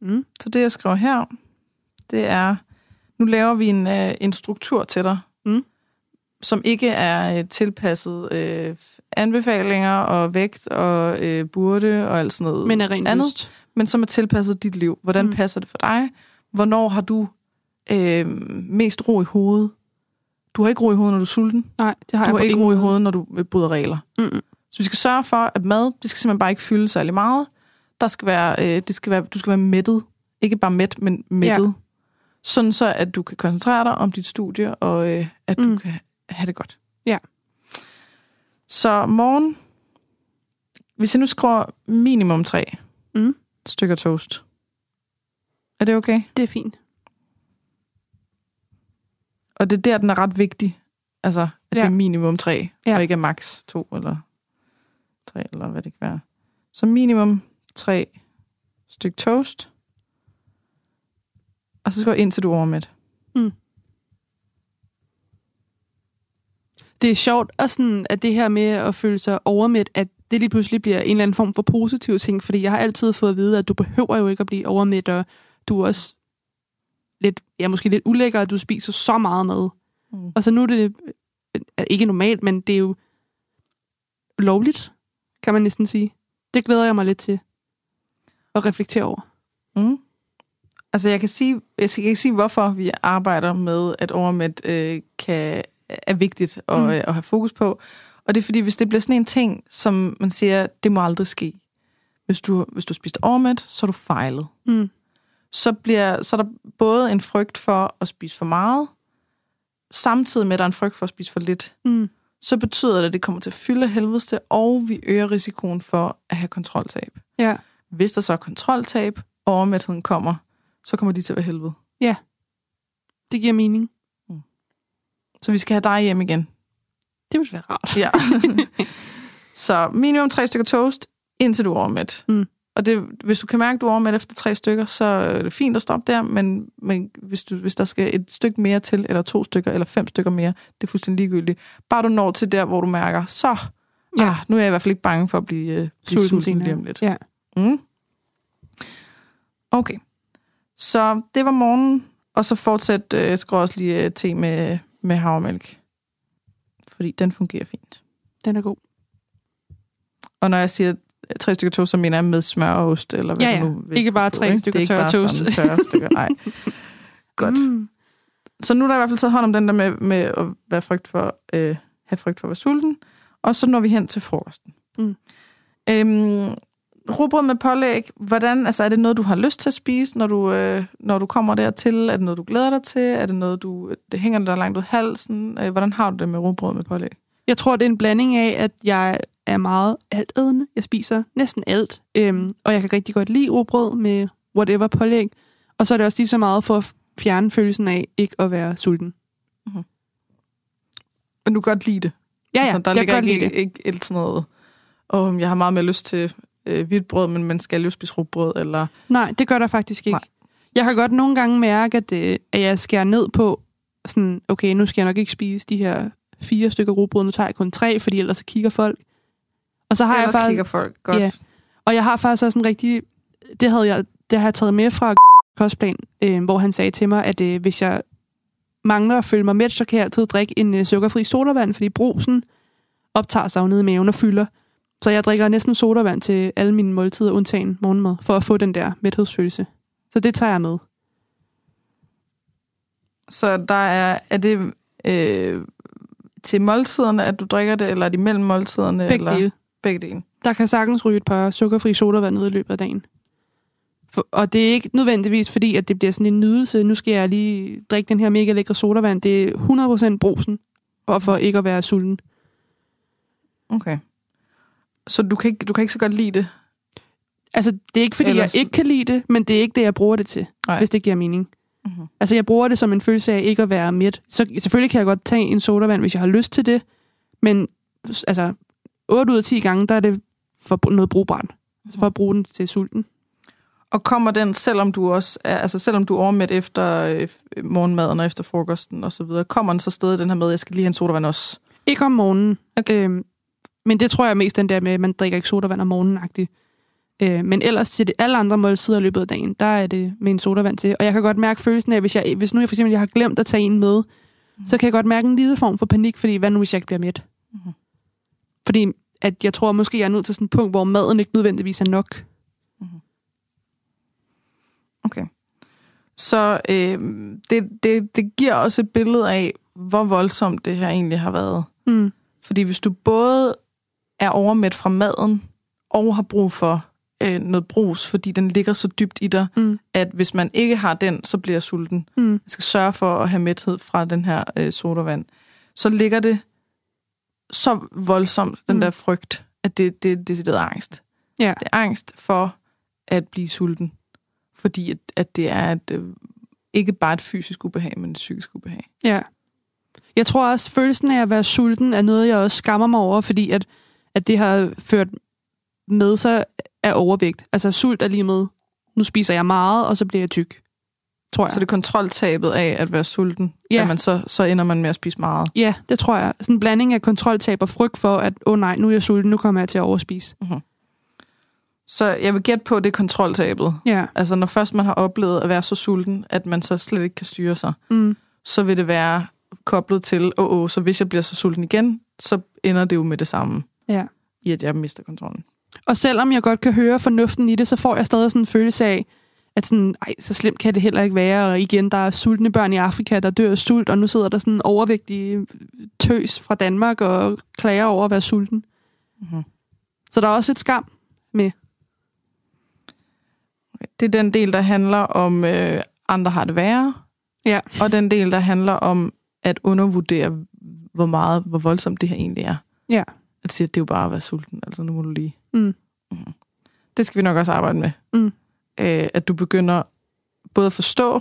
Speaker 2: Mm.
Speaker 1: Så det, jeg skriver her, det er, nu laver vi en, øh, en struktur til dig,
Speaker 2: Mm.
Speaker 1: som ikke er øh, tilpasset øh, anbefalinger og vægt og øh, burde og alt sådan noget.
Speaker 2: Men er rent
Speaker 1: andet,
Speaker 2: lyst.
Speaker 1: men som er tilpasset dit liv. Hvordan
Speaker 2: Mm.
Speaker 1: mm. passer det for dig? Hvornår har du øh, mest ro i hovedet? Du har ikke ro i hovedet, når du er sulten.
Speaker 2: Nej, det har
Speaker 1: Du
Speaker 2: jeg
Speaker 1: har ikke ro i hovedet, når du øh, bryder regler.
Speaker 2: Mm-mm.
Speaker 1: Så vi skal sørge for, at mad, det skal simpelthen bare ikke fylde særlig meget. Der skal være, øh, det skal være, du skal være mættet. Ikke bare mæt, men mættet. Ja. Sådan så, at du kan koncentrere dig om dit studie, og øh, at du
Speaker 2: Mm.
Speaker 1: kan have det godt.
Speaker 2: Ja.
Speaker 1: Så morgen, hvis jeg nu skruer minimum tre
Speaker 2: Mm.
Speaker 1: stykker toast, er det okay?
Speaker 2: Det er fint.
Speaker 1: Og det er der, den er ret vigtig. Altså, at ja. Det er minimum tre, ja. Og ikke er max to eller tre, eller hvad det kan være. Så minimum tre styk toast. Og så skal jeg ind til du er overmæt.
Speaker 2: Det er sjovt, og sådan, at det her med at føle sig overmæt, at det lige pludselig bliver en eller anden form for positiv ting, fordi jeg har altid fået at vide, at du behøver jo ikke at blive overmæt, og du er også lidt, ja, måske lidt ulækker, at du spiser så meget mad.
Speaker 1: Mm.
Speaker 2: Og så nu er det øh, ikke normalt, men det er jo lovligt, kan man næsten sige. Det glæder jeg mig lidt til at reflektere over.
Speaker 1: Mm. Altså, jeg kan sige, jeg skal ikke sige, hvorfor vi arbejder med, at overmæt øh, kan, er vigtigt at,
Speaker 2: Mm.
Speaker 1: mm. at have fokus på. Og det er fordi, hvis det bliver sådan en ting, som man siger, det må aldrig ske. Hvis du, hvis du spiste overmæt, så er du fejlet.
Speaker 2: Mm.
Speaker 1: Så, bliver, så er der både en frygt for at spise for meget, samtidig med, at der er en frygt for at spise for lidt.
Speaker 2: Mm.
Speaker 1: Så betyder det, at det kommer til at fylde af helvedes til, og vi øger risikoen for at have kontroltab.
Speaker 2: Ja.
Speaker 1: Hvis der så er kontroltab, og overmætheden kommer, så kommer de til at være helvede.
Speaker 2: Det giver mening.
Speaker 1: Så vi skal have dig hjem igen.
Speaker 2: Det ville være rart.
Speaker 1: Ja. så minimum tre stykker toast, indtil du er overmæt.
Speaker 2: Mm.
Speaker 1: Og det, hvis du kan mærke, at du er overmæt efter tre stykker, så er det fint at stoppe der, men, men hvis, du, hvis der skal et stykke mere til, eller to stykker, eller fem stykker mere, det er fuldstændig ligegyldigt. Bare du når til der, hvor du mærker, så
Speaker 2: Ja.
Speaker 1: ah, nu er jeg i hvert fald ikke bange for at blive, øh, blive sulten, sulten lige om lidt.
Speaker 2: Ja.
Speaker 1: Mm. Okay. Så det var morgen, og så fortsæt, øh, jeg skal også lige øh, te med, med havremælk. Fordi den fungerer fint.
Speaker 2: Den er god.
Speaker 1: Og når jeg siger tre stykker toast, så mener med smør og ost, eller hvad
Speaker 2: Ja,
Speaker 1: du
Speaker 2: ja.
Speaker 1: nu vil
Speaker 2: Ikke bare tre
Speaker 1: ikke?
Speaker 2: stykker
Speaker 1: er
Speaker 2: tørre toast.
Speaker 1: sådan tørre stykker, nej. Godt.
Speaker 2: Mm.
Speaker 1: Så nu er der i hvert fald taget hånd om den der med, med at være frygt for, øh, have frygt for at være sulten. Og så når vi hen til frokosten.
Speaker 2: Mm.
Speaker 1: Øhm, rugbrød med pålæg, hvordan, altså er det noget, du har lyst til at spise, når du, øh, når du kommer dertil? Er det noget, du glæder dig til? Er det noget, du, det hænger der langt ud af halsen? Øh, hvordan har du det med rugbrød med pålæg?
Speaker 2: Jeg tror, det er en blanding af, at jeg er meget altædende. Jeg spiser næsten alt. Øhm, og jeg kan rigtig godt lide rugbrød med whatever pålæg. Og så er det også lige så meget for at fjerne følelsen af ikke at være sulten.
Speaker 1: Men du kan godt lide det?
Speaker 2: Ja, ja,
Speaker 1: altså, der
Speaker 2: jeg
Speaker 1: ligger
Speaker 2: kan godt
Speaker 1: ikke,
Speaker 2: lide det.
Speaker 1: ikke, ikke sådan noget, oh, jeg har meget mere lyst til øh, hvidt brød, men man skal jo spise rugbrød, eller...
Speaker 2: Nej, det gør der faktisk ikke.
Speaker 1: Nej.
Speaker 2: Jeg kan godt nogle gange mærke, at, det, at jeg skærer ned på, sådan, okay, nu skal jeg nok ikke spise de her fire stykker rugbrød, nu tager jeg kun tre, fordi ellers så kigger folk. Og så har
Speaker 1: Ellers
Speaker 2: jeg faktisk,
Speaker 1: kigger folk godt.
Speaker 2: Ja. Og jeg har faktisk også en rigtig... Det, havde jeg, det har jeg taget med fra kostplan, øh, hvor han sagde til mig, at øh, hvis jeg mangler at følge mig mæt, så kan jeg altid drikke en øh, sukkerfri sodavand, fordi brusen optager sig jo ned i maven og fylder. Så jeg drikker næsten sodavand til alle mine måltider, undtagen morgenmad, for at få den der mæthedsfølelse. Så det tager jeg med.
Speaker 1: Så der er, er det øh, til måltiderne, at du drikker det, eller er det mellem måltiderne?
Speaker 2: Begge
Speaker 1: eller?
Speaker 2: dele.
Speaker 1: Begge dele.
Speaker 2: Der kan sagtens ryge et par sukkerfri sodavand ned i løbet af dagen. For, og det er ikke nødvendigvis fordi, at det bliver sådan en nydelse. Nu skal jeg lige drikke den her mega lækre sodavand. Det er 100% brusen, og for ikke at være sulten.
Speaker 1: Okay. Så du kan, ikke, du kan ikke så godt lide det?
Speaker 2: Altså, det er ikke fordi,
Speaker 1: Ellers-
Speaker 2: jeg ikke kan lide det, men det er ikke det, jeg bruger det til,
Speaker 1: Nej.
Speaker 2: hvis det giver mening.
Speaker 1: Mm-hmm.
Speaker 2: Altså, jeg bruger det som en følelse af ikke at være mæt. Så selvfølgelig kan jeg godt tage en sodavand, hvis jeg har lyst til det, men altså, 8 ud af 10 gange, der er det for noget brugbart. Altså for at bruge den til sulten.
Speaker 1: Og kommer den, selvom du også er, altså selvom du er overmæt efter øh, morgenmaden og efter frokosten og så videre, kommer den så stadig den her med, jeg skal lige have en sodavand også?
Speaker 2: Ikke om morgenen. Okay. Øhm, men det tror jeg mest den der med, at man drikker ikke sodavand om morgenen -agtigt. Øh, men ellers til det, alle andre måltider i løbet af dagen, der er det med en sodavand til. Og jeg kan godt mærke følelsen af, hvis, jeg, hvis nu jeg for eksempel jeg har glemt at tage en med, mm. så kan jeg godt mærke en lille form for panik, fordi hvad nu hvis jeg ikke bliver mæt?
Speaker 1: Mhm.
Speaker 2: Fordi at jeg tror måske, jeg er nødt til sådan et punkt, hvor maden ikke nødvendigvis er nok.
Speaker 1: Okay. Så øh, det, det, det giver også et billede af, hvor voldsomt det her egentlig har været.
Speaker 2: Mm.
Speaker 1: Fordi hvis du både er overmæt fra maden, og har brug for øh, noget brus, fordi den ligger så dybt i dig,
Speaker 2: Mm.
Speaker 1: at hvis man ikke har den, så bliver jeg sulten.
Speaker 2: Mm.
Speaker 1: Jeg skal sørge for at have mæthed fra den her øh, sodavand. Så ligger det så voldsomt, den
Speaker 2: Mm.
Speaker 1: der frygt, at det, det er decideret angst.
Speaker 2: Ja.
Speaker 1: Det er angst for at blive sulten. Fordi at, at det er et, øh, ikke bare et fysisk ubehag, men et psykisk ubehag.
Speaker 2: Ja. Jeg tror også, følelsen af at være sulten er noget, jeg også skammer mig over, fordi at, at det har ført med sig af overvægt. Altså sult er lige med, nu spiser jeg meget, og så bliver jeg tyk. Tror jeg.
Speaker 1: Så det er kontroltabet af at være sulten,
Speaker 2: Ja.
Speaker 1: at man så, så ender man med at spise meget.
Speaker 2: Ja, det tror jeg. Sådan en blanding af kontroltab og frygt for, at åh oh, nej, nu er jeg sulten, nu kommer jeg til at overspise.
Speaker 1: Så jeg vil gætte på, at det er kontroltabet.
Speaker 2: Ja.
Speaker 1: Altså når først man har oplevet at være så sulten, at man så slet ikke kan styre sig,
Speaker 2: Mm.
Speaker 1: så vil det være koblet til, åh, oh, oh, så hvis jeg bliver så sulten igen, så ender det jo med det samme,
Speaker 2: ja.
Speaker 1: i at jeg mister kontrollen.
Speaker 2: Og selvom jeg godt kan høre fornuften i det, så får jeg stadig sådan en følelse af, at sådan, ej, så slemt kan det heller ikke være. Og igen, der er sultne børn i Afrika, der dør af sult, og nu sidder der sådan en overvægtig tøs fra Danmark og klager over at være sulten.
Speaker 1: Mm-hmm.
Speaker 2: Så der er også et skam.
Speaker 1: Det er den del, der handler om, øh, andre har det værre,
Speaker 2: Ja.
Speaker 1: og den del, der handler om at undervurdere, hvor meget, hvor voldsomt det her egentlig er.
Speaker 2: Ja.
Speaker 1: At sige, at det er jo bare at være sulten, altså nu må du lige...
Speaker 2: Mm.
Speaker 1: Mhm. Det skal vi nok også arbejde med.
Speaker 2: Mm.
Speaker 1: Øh, at du begynder både at forstå,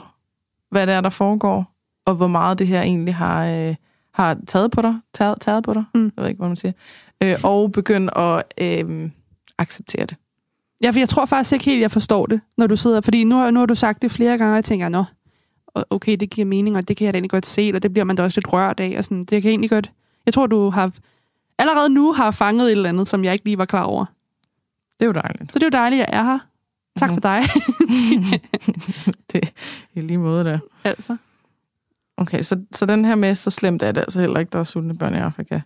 Speaker 1: hvad det er, der foregår, og hvor meget det her egentlig har, øh, har taget på dig, taget, taget på dig,
Speaker 2: Mm.
Speaker 1: jeg ved ikke, hvad man siger, øh, og begynde at øh, acceptere det.
Speaker 2: Ja, for jeg tror faktisk ikke helt, jeg forstår det, når du sidder... Fordi nu, har- nu har du sagt det flere gange, og jeg tænker, nå, okay, det giver mening, og det kan jeg da egentlig godt se, og det bliver man da også lidt rørt af. Og sådan, det kan jeg egentlig godt... Jeg tror, du har allerede nu har fanget et eller andet, som jeg ikke lige var klar over.
Speaker 1: Det er jo dejligt.
Speaker 2: Så det er jo dejligt, at jeg er her. Tak for dig.
Speaker 1: det er lige måde der.
Speaker 2: altså.
Speaker 1: Okay, så, så den her med, så slemt er det altså heller ikke, der er sultne børn i Afrika.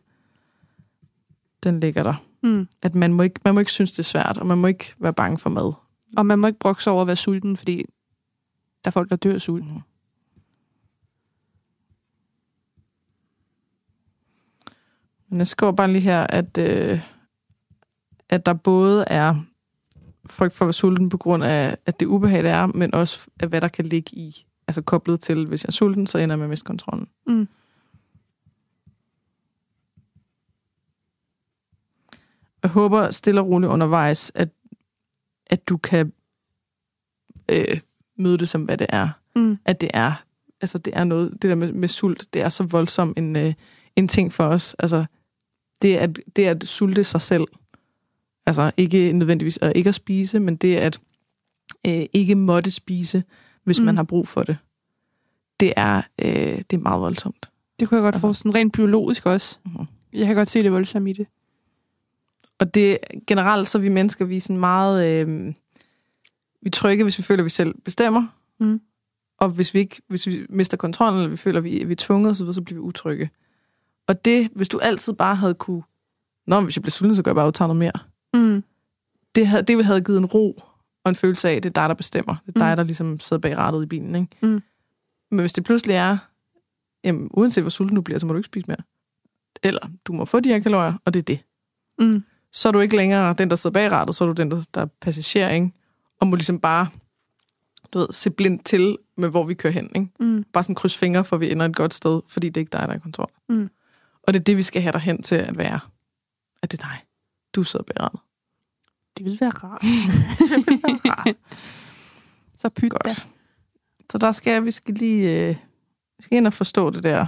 Speaker 1: Den ligger der.
Speaker 2: Mm.
Speaker 1: At man må, ikke, man må ikke synes, det er svært, og man må ikke være bange for mad.
Speaker 2: Og man må ikke brokse over at være sulten, fordi der er folk, der dør af sult.
Speaker 1: Mhm. Men jeg skriver bare lige her, at, øh, at der både er frygt for at være sulten på grund af, at det ubehag, det er, men også af, hvad der kan ligge i, altså koblet til, hvis jeg er sulten, så ender jeg med at miste kontrollen.
Speaker 2: Mm.
Speaker 1: Jeg håber stille og roligt undervejs, at, at du kan øh, møde det som, hvad det er.
Speaker 2: Mm.
Speaker 1: At det er, altså det er noget, det der med, med sult, det er så voldsom en, øh, en ting for os. Altså, det at, det at sulte sig selv. Altså ikke nødvendigvis at ikke at spise, men det at øh, ikke måtte spise, hvis
Speaker 2: Mm.
Speaker 1: man har brug for det. Det er, øh, det er meget voldsomt.
Speaker 2: Det kunne jeg godt
Speaker 1: Altså.
Speaker 2: forestille. Rent biologisk også.
Speaker 1: Mhm.
Speaker 2: Jeg kan godt se det voldsomme i det.
Speaker 1: Og det generelt så er vi mennesker, vi er sådan meget... Øh, vi er trygge, hvis vi føler, at vi selv bestemmer.
Speaker 2: Mm.
Speaker 1: Og hvis vi ikke, hvis vi mister kontrollen, eller vi føler, at vi, vi er tvunget, så, så bliver vi utrygge. Og det, hvis du altid bare havde kunne... Nå, hvis jeg bliver sulten, så gør jeg bare udtage noget mere.
Speaker 2: Mm.
Speaker 1: Det havde, det havde givet en ro og en følelse af, at det er dig, der bestemmer. Det er dig,
Speaker 2: Mm.
Speaker 1: der ligesom sidder bag rattet i bilen. Ikke?
Speaker 2: Mm.
Speaker 1: Men hvis det pludselig er, jamen, uanset hvor sulten du bliver, så må du ikke spise mere. Eller du må få de her kalorier, og det er det.
Speaker 2: Mm.
Speaker 1: så er du ikke længere den, der sidder bag rattet, så er du den, der, der er passager, ikke? Og må ligesom bare, du ved, se blindt til med, hvor vi kører hen, ikke?
Speaker 2: Mm.
Speaker 1: Bare sådan kryds fingre, for vi ender et godt sted, fordi det er ikke dig, der er i kontrol.
Speaker 2: Mm.
Speaker 1: Og det er det, vi skal have dig hen til at være. At det er dig. Du sidder bag rattet.
Speaker 2: Det ville være rart.
Speaker 1: Rart.
Speaker 2: Så pyt da.
Speaker 1: Så der skal vi skal lige øh, vi skal ind og forstå det der,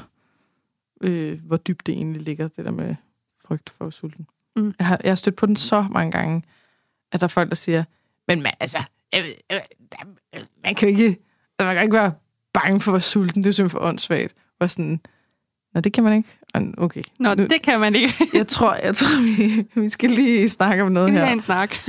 Speaker 1: øh, hvor dybt det egentlig ligger, det der med frygt for sulten.
Speaker 2: Mm.
Speaker 1: Jeg, har, jeg har stødt på den så mange gange, at der er folk, der siger, men man, altså, jeg jeg der- man kan jo ikke, man kan ikke være bange for at være sulten. Det er simpelthen for åndssvagt. Og sådan, Nå, det kan man ikke. Okay.
Speaker 2: Nå,
Speaker 1: Nu-
Speaker 2: det kan man ikke.
Speaker 1: Jeg tror, jeg tror vi, vi skal lige snakke om noget
Speaker 2: er
Speaker 1: her.
Speaker 2: en snak.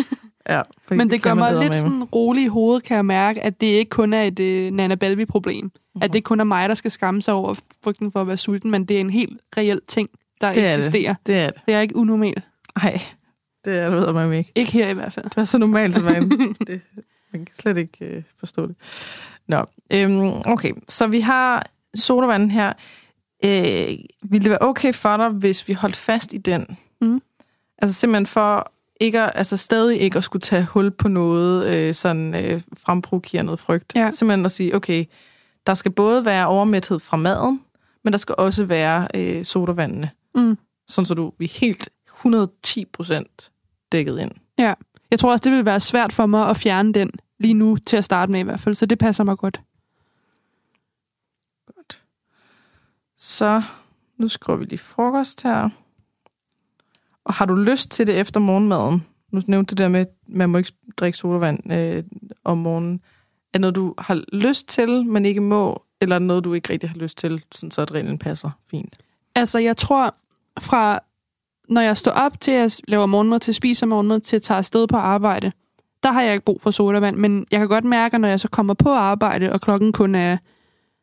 Speaker 1: Ja,
Speaker 2: Men det gør mig lidt
Speaker 1: eddermame.
Speaker 2: sådan rolig i hovedet, kan jeg mærke, at det ikke kun er et uh, Nana Balbi-problem. Mm-hmm. At det ikke kun er mig, der skal skamme sig over frygten for at være sulten, men det er en helt reel ting, der
Speaker 1: Det er det.
Speaker 2: eksisterer.
Speaker 1: Det er det.
Speaker 2: Det er ikke unormalt.
Speaker 1: Nej, det er det, ved man ikke.
Speaker 2: Ikke her i hvert fald.
Speaker 1: Det var så normalt, at man, det, man kan slet ikke øh, forstå det. Nå, øhm, okay. Så vi har sodavanden her. Øh, vil det være okay for dig, hvis vi holdt fast i den?
Speaker 2: Mm.
Speaker 1: Altså simpelthen for ikke at, altså stadig ikke at skulle tage hul på noget, øh, sådan øh, fremprovokere noget frygt.
Speaker 2: Ja.
Speaker 1: Simpelthen at sige, okay, der skal både være overmæthed fra maden, men der skal også være øh, sodavandene.
Speaker 2: Mm.
Speaker 1: sådan så du er helt 110 procent dækket ind.
Speaker 2: Ja. Jeg tror også, det vil være svært for mig at fjerne den lige nu til at starte med i hvert fald, så det passer mig. Godt.
Speaker 1: Så nu skriver vi lige frokost her. Og har du lyst til det efter morgenmaden? Nu nævnte det der med, at man må ikke drikke sodavand øh, om morgenen. Er noget, du har lyst til, men ikke må, eller noget, du ikke rigtig har lyst til, sådan så adrenalin passer fint?
Speaker 2: Altså, jeg tror fra, når jeg står op til at lave morgenmad, til at spise morgenmad, til at tage afsted på arbejde, der har jeg ikke brug for sodavand, men jeg kan godt mærke, at når jeg så kommer på arbejde, og klokken kun er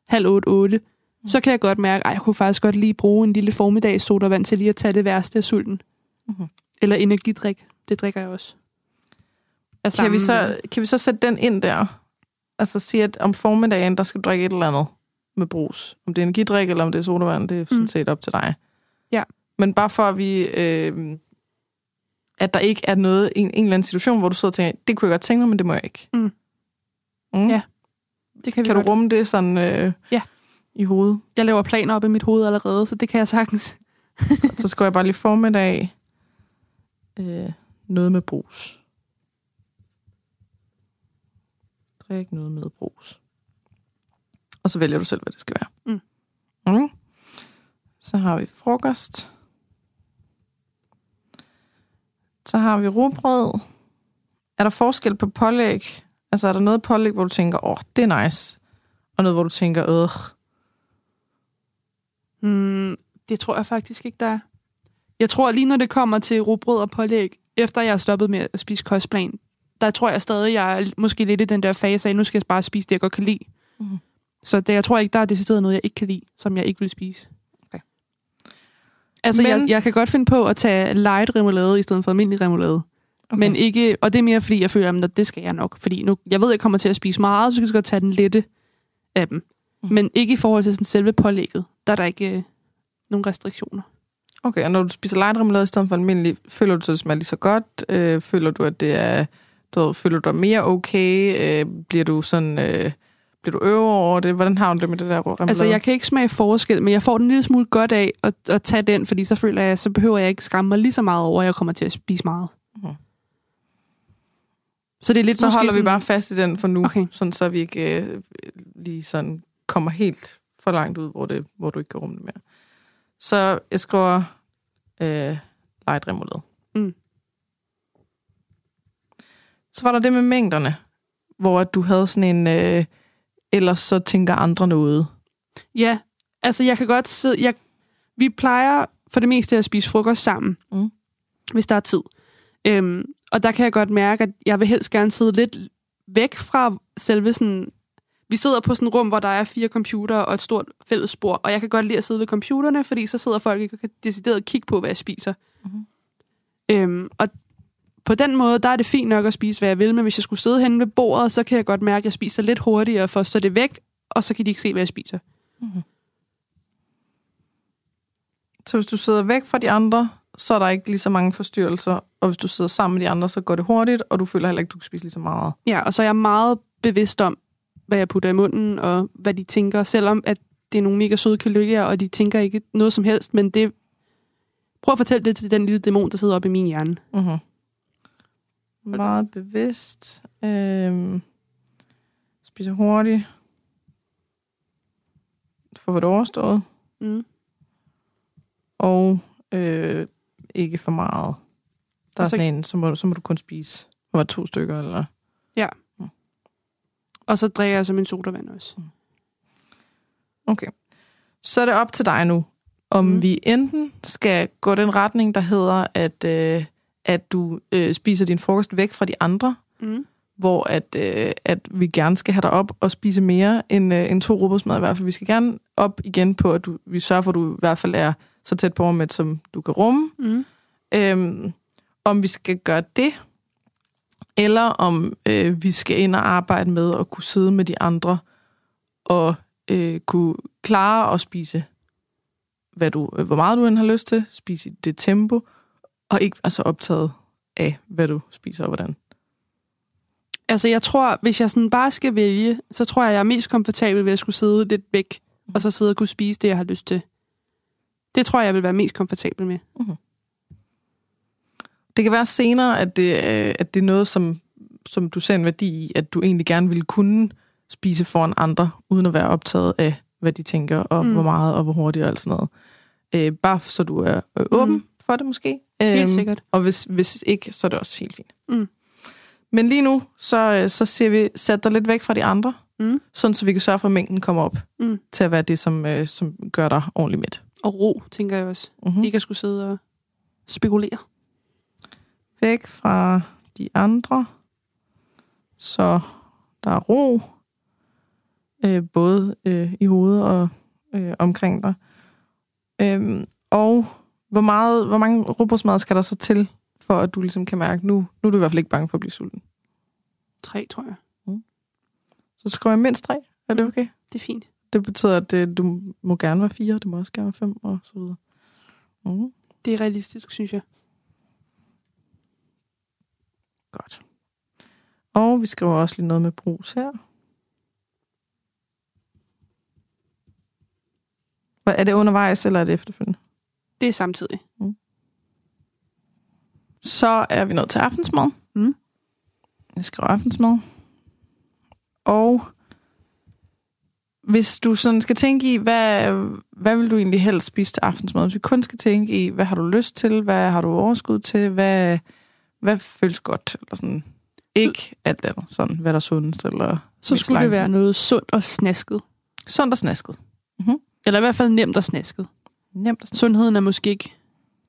Speaker 2: halv otte, otte, mm. så kan jeg godt mærke, at jeg kunne faktisk godt lige bruge en lille formiddags sodavand til lige at tage det værste af sulten.
Speaker 1: Mhm.
Speaker 2: Eller energidrik. Det drikker jeg også. Af
Speaker 1: Kan vi,
Speaker 2: samme-
Speaker 1: så, kan vi så sætte den ind der? Altså sige, at om formiddagen, der skal du drikke et eller andet med brus. Om det er energidrik, eller om det er sodavand, det er sådan
Speaker 2: Mm.
Speaker 1: set op til dig.
Speaker 2: Ja.
Speaker 1: Men bare for at vi... Øh, at der ikke er noget, en, en eller anden situation, hvor du sidder og tænker, det kunne jeg godt tænke mig, men det må jeg ikke.
Speaker 2: Mm.
Speaker 1: Mm.
Speaker 2: Ja, Det kan, vi
Speaker 1: Kan du
Speaker 2: godt.
Speaker 1: rumme det sådan øh,
Speaker 2: Ja.
Speaker 1: I hovedet?
Speaker 2: Jeg laver planer op i mit hoved allerede, så det kan jeg sagtens.
Speaker 1: så skal jeg bare lige formiddag øh, noget med brus. Drik noget med brus. Og så vælger du selv, hvad det skal være.
Speaker 2: Mm.
Speaker 1: Mm. Så har vi frokost. Så har vi rugbrød. Er der forskel på pålæg? Altså er der noget pålæg, hvor du tænker, åh, oh, det er nice. Og noget, hvor du tænker, øh,
Speaker 2: Mm, det tror jeg faktisk ikke, der er. Jeg tror lige når det kommer til rugbrød og pålæg, efter jeg har stoppet med at spise kostplan, der tror jeg stadig, jeg er måske lidt i den der fase af, nu skal jeg bare spise det, jeg godt kan lide.
Speaker 1: Mhm.
Speaker 2: Så det, jeg tror ikke, der er decideret noget, jeg ikke kan lide, som jeg ikke vil spise.
Speaker 1: Okay.
Speaker 2: Altså,
Speaker 1: Men-
Speaker 2: jeg, jeg kan godt finde på at tage light remoulade i stedet for almindelig remoulade.
Speaker 1: okay.
Speaker 2: Okay. Men ikke, og det er mere, fordi jeg føler, at det skal jeg nok. Fordi nu, jeg ved, at jeg kommer til at spise meget, så skal jeg godt tage den lette af dem.
Speaker 1: Mm.
Speaker 2: Mm. Men ikke i forhold til sådan selve pålægget. Der er der ikke øh, nogen restriktioner.
Speaker 1: Okay, og når du spiser light remoulade i stedet for almindelig, føler du så, det smager lige så godt? Øh, føler du, at det er... Du ved, føler du dig mere okay? Øh, bliver du sådan... Øh, bliver du øver over det? Hvordan har du det med det der remoulade?
Speaker 2: Altså, jeg kan ikke smage forskel, men jeg får den en lille smule godt af at, at tage den, fordi så føler jeg, så behøver jeg ikke skamme mig lige så meget over, at jeg kommer til at spise meget.
Speaker 1: Mhm.
Speaker 2: Så det er lidt
Speaker 1: så holder vi
Speaker 2: sådan,
Speaker 1: bare fast i den for nu,
Speaker 2: Okay.
Speaker 1: sådan så vi ikke øh, lige sådan kommer helt for langt ud, hvor, det, hvor du ikke kan rumme det mere. Så jeg skriver øh, light remoulade.
Speaker 2: Mm.
Speaker 1: Så var der det med mængderne, hvor du havde sådan en, øh, ellers så tænker andre noget.
Speaker 2: Ja, altså jeg kan godt sidde... Jeg, vi plejer for det meste at spise frokost sammen,
Speaker 1: Mm.
Speaker 2: hvis der er tid. Øhm, og der kan jeg godt mærke, at jeg vil helst gerne sidde lidt væk fra selve sådan... Vi sidder på sådan et rum, hvor der er fire computer og et stort fælles bord, og jeg kan godt lide at sidde ved computerne, fordi så sidder folk ikke og kan decideret kigge på, hvad jeg spiser.
Speaker 1: Mhm.
Speaker 2: Øhm, og på den måde, der er det fint nok at spise, hvad jeg vil, men hvis jeg skulle sidde henne ved bordet, så kan jeg godt mærke, at jeg spiser lidt hurtigere, for så er det væk, og så kan de ikke se, hvad jeg spiser.
Speaker 1: Så hvis du sidder væk fra de andre, så er der ikke lige så mange forstyrrelser. Og hvis du sidder sammen med de andre, så går det hurtigt, og du føler heller ikke, du kan spise lige så meget.
Speaker 2: Ja, og så er jeg meget bevidst om, hvad jeg putter i munden, og hvad de tænker, selvom at det er nogle mega søde kollegaer, og de tænker ikke noget som helst, men det... Prøv at fortælle det til den lille dæmon, der sidder oppe i min hjerne.
Speaker 1: Mm-hmm. Meget bevidst. Øhm, spiser hurtigt. Får det overstået.
Speaker 2: Mm.
Speaker 1: Og øh, ikke for meget. Der er
Speaker 2: så-
Speaker 1: sådan en, så må, så må du kun spise. Var to stykker, eller...
Speaker 2: Og så drikker jeg så min sodavand også.
Speaker 1: Okay. Så er det op til dig nu, om mm.
Speaker 2: Mm.
Speaker 1: vi enten skal gå den retning, der hedder, at, øh, at du øh, spiser din frokost væk fra de andre,
Speaker 2: Mm.
Speaker 1: hvor at, øh, at vi gerne skal have dig op og spise mere end, øh, end to robotsmad i hvert fald. Vi skal gerne op igen på, at du, vi sørger for, at du i hvert fald er så tæt på med, som du kan rumme.
Speaker 2: Mm.
Speaker 1: Øhm, om vi skal gøre det, eller om øh, vi skal ind og arbejde med at kunne sidde med de andre og øh, kunne klare at spise, hvad du, øh, hvor meget du end har lyst til, spise i det tempo, og ikke være så optaget af, hvad du spiser og hvordan.
Speaker 2: Altså, jeg tror, hvis jeg sådan bare skal vælge, så tror jeg, jeg er mest komfortabel ved at skulle sidde lidt væk, og så sidde og kunne spise det, jeg har lyst til. Det tror jeg, jeg vil være mest komfortabel med.
Speaker 1: Det kan være senere, at det, øh, at det er noget, som, som du ser en værdi i, at du egentlig gerne ville kunne spise foran andre, uden at være optaget af, hvad de tænker, og
Speaker 2: Mm.
Speaker 1: mm. hvor meget, og hvor hurtigt, og alt sådan noget. Øh, bare så du er øh, åben
Speaker 2: Mm.
Speaker 1: mm. for det måske.
Speaker 2: Helt
Speaker 1: Øhm,
Speaker 2: sikkert.
Speaker 1: Og hvis, hvis ikke, så er det også helt fint.
Speaker 2: Mm.
Speaker 1: Men lige nu, så, øh, så ser vi, sæt dig lidt væk fra de andre,
Speaker 2: Mm.
Speaker 1: sådan så vi kan sørge for, at mængden kommer op
Speaker 2: Mm.
Speaker 1: til at være det, som, øh, som gør dig ordentligt mæt.
Speaker 2: Og ro, tænker jeg også.
Speaker 1: Mm-hmm.
Speaker 2: Mm. Ikke at skulle sidde og spekulere.
Speaker 1: Væk fra de andre, så der er ro, øh, både øh, i hovedet og øh, omkring dig. Øhm, og hvor, meget, hvor mange robotsmad skal der så til, for at du ligesom kan mærke, nu, nu er du i hvert fald ikke bange for at blive sulten.
Speaker 2: Tre, tror jeg.
Speaker 1: Så skriver jeg mindst tre. Er det
Speaker 2: Mm.
Speaker 1: okay?
Speaker 2: Det er fint.
Speaker 1: Det betyder, at det, du må gerne være fire, det må også gerne være fem, og så videre. Mm.
Speaker 2: Det er realistisk, synes jeg.
Speaker 1: Godt. Og vi skriver også lige noget med brus her. Er det undervejs, eller er det efterfølgende?
Speaker 2: Det er samtidig.
Speaker 1: Så er vi nået til aftensmad.
Speaker 2: Mm.
Speaker 1: Jeg skriver aftensmad. Og hvis du sådan skal tænke i, hvad, hvad vil du egentlig helst spise til aftensmad? Hvis vi kun skal tænke i, hvad har du lyst til? Hvad har du overskud til? Hvad, hvad føles godt? Eller sådan. Ikke alt andet. Sådan, hvad der er sundest. Eller
Speaker 2: Så skulle det
Speaker 1: langt.
Speaker 2: være noget sundt og snasket.
Speaker 1: Sundt og snasket.
Speaker 2: Eller i hvert fald nemt og snasket.
Speaker 1: Nemt og snasket.
Speaker 2: Sundheden er måske ikke...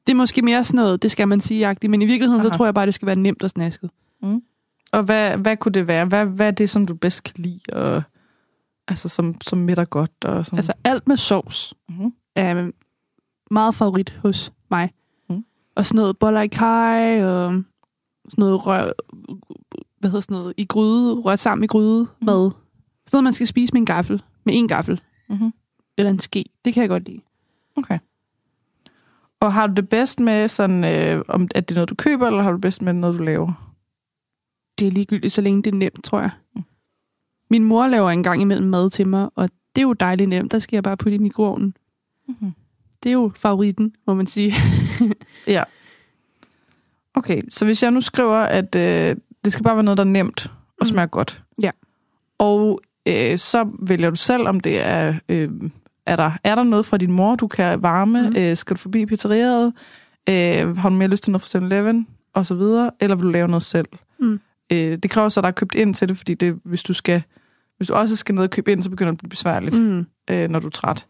Speaker 2: Det er måske mere sådan noget, det skal man sige, agtigt, men i virkeligheden, Aha. så tror jeg bare, det skal være nemt og snasket.
Speaker 1: Og hvad, hvad kunne det være? Hvad, hvad er det, som du bedst kan lide? Og, altså, som, som midter godt? Og sådan.
Speaker 2: Altså alt med sovs
Speaker 1: mm-hmm.
Speaker 2: er meget favorit hos mig.
Speaker 1: Mm.
Speaker 2: Og sådan noget boller i kaj, og sådan noget rør, hvad hedder sådan noget, i gryde, rørt sammen i gryde,
Speaker 1: Mm.
Speaker 2: mad. Sådan noget, man skal spise med en gaffel, med en gaffel,
Speaker 1: Mm-hmm.
Speaker 2: eller en ske. Det kan jeg godt lide.
Speaker 1: Okay. Og har du det bedst med, sådan, øh, om, at det er noget, du køber, eller har du det bedst med noget, du laver?
Speaker 2: Det er ligegyldigt, så længe det er nemt, tror jeg.
Speaker 1: Mm.
Speaker 2: Min mor laver en gang imellem mad til mig, og det er jo dejligt nemt. Der skal jeg bare putte i mikroovnen.
Speaker 1: Mm-hmm.
Speaker 2: Det er jo favoritten, må man sige.
Speaker 1: Ja. Okay, så hvis jeg nu skriver, at øh, det skal bare være noget, der er nemt og
Speaker 2: Mm.
Speaker 1: smager godt.
Speaker 2: Ja.
Speaker 1: Og øh, så vælger du selv, om det er... Øh, er der, er der noget fra din mor, du kan varme?
Speaker 2: Mm.
Speaker 1: Mm. Øh, skal du forbi pizzeriet? Øh, har du mere lyst til noget fra 7-Eleven? Og så videre. Eller vil du lave noget selv?
Speaker 2: Mm.
Speaker 1: Øh, det kræver så, at der er købt ind til det, fordi det, hvis, du skal, hvis du også skal ned og købe ind, så begynder det at blive besværligt, mm.
Speaker 2: Mm.
Speaker 1: øh, når du er træt.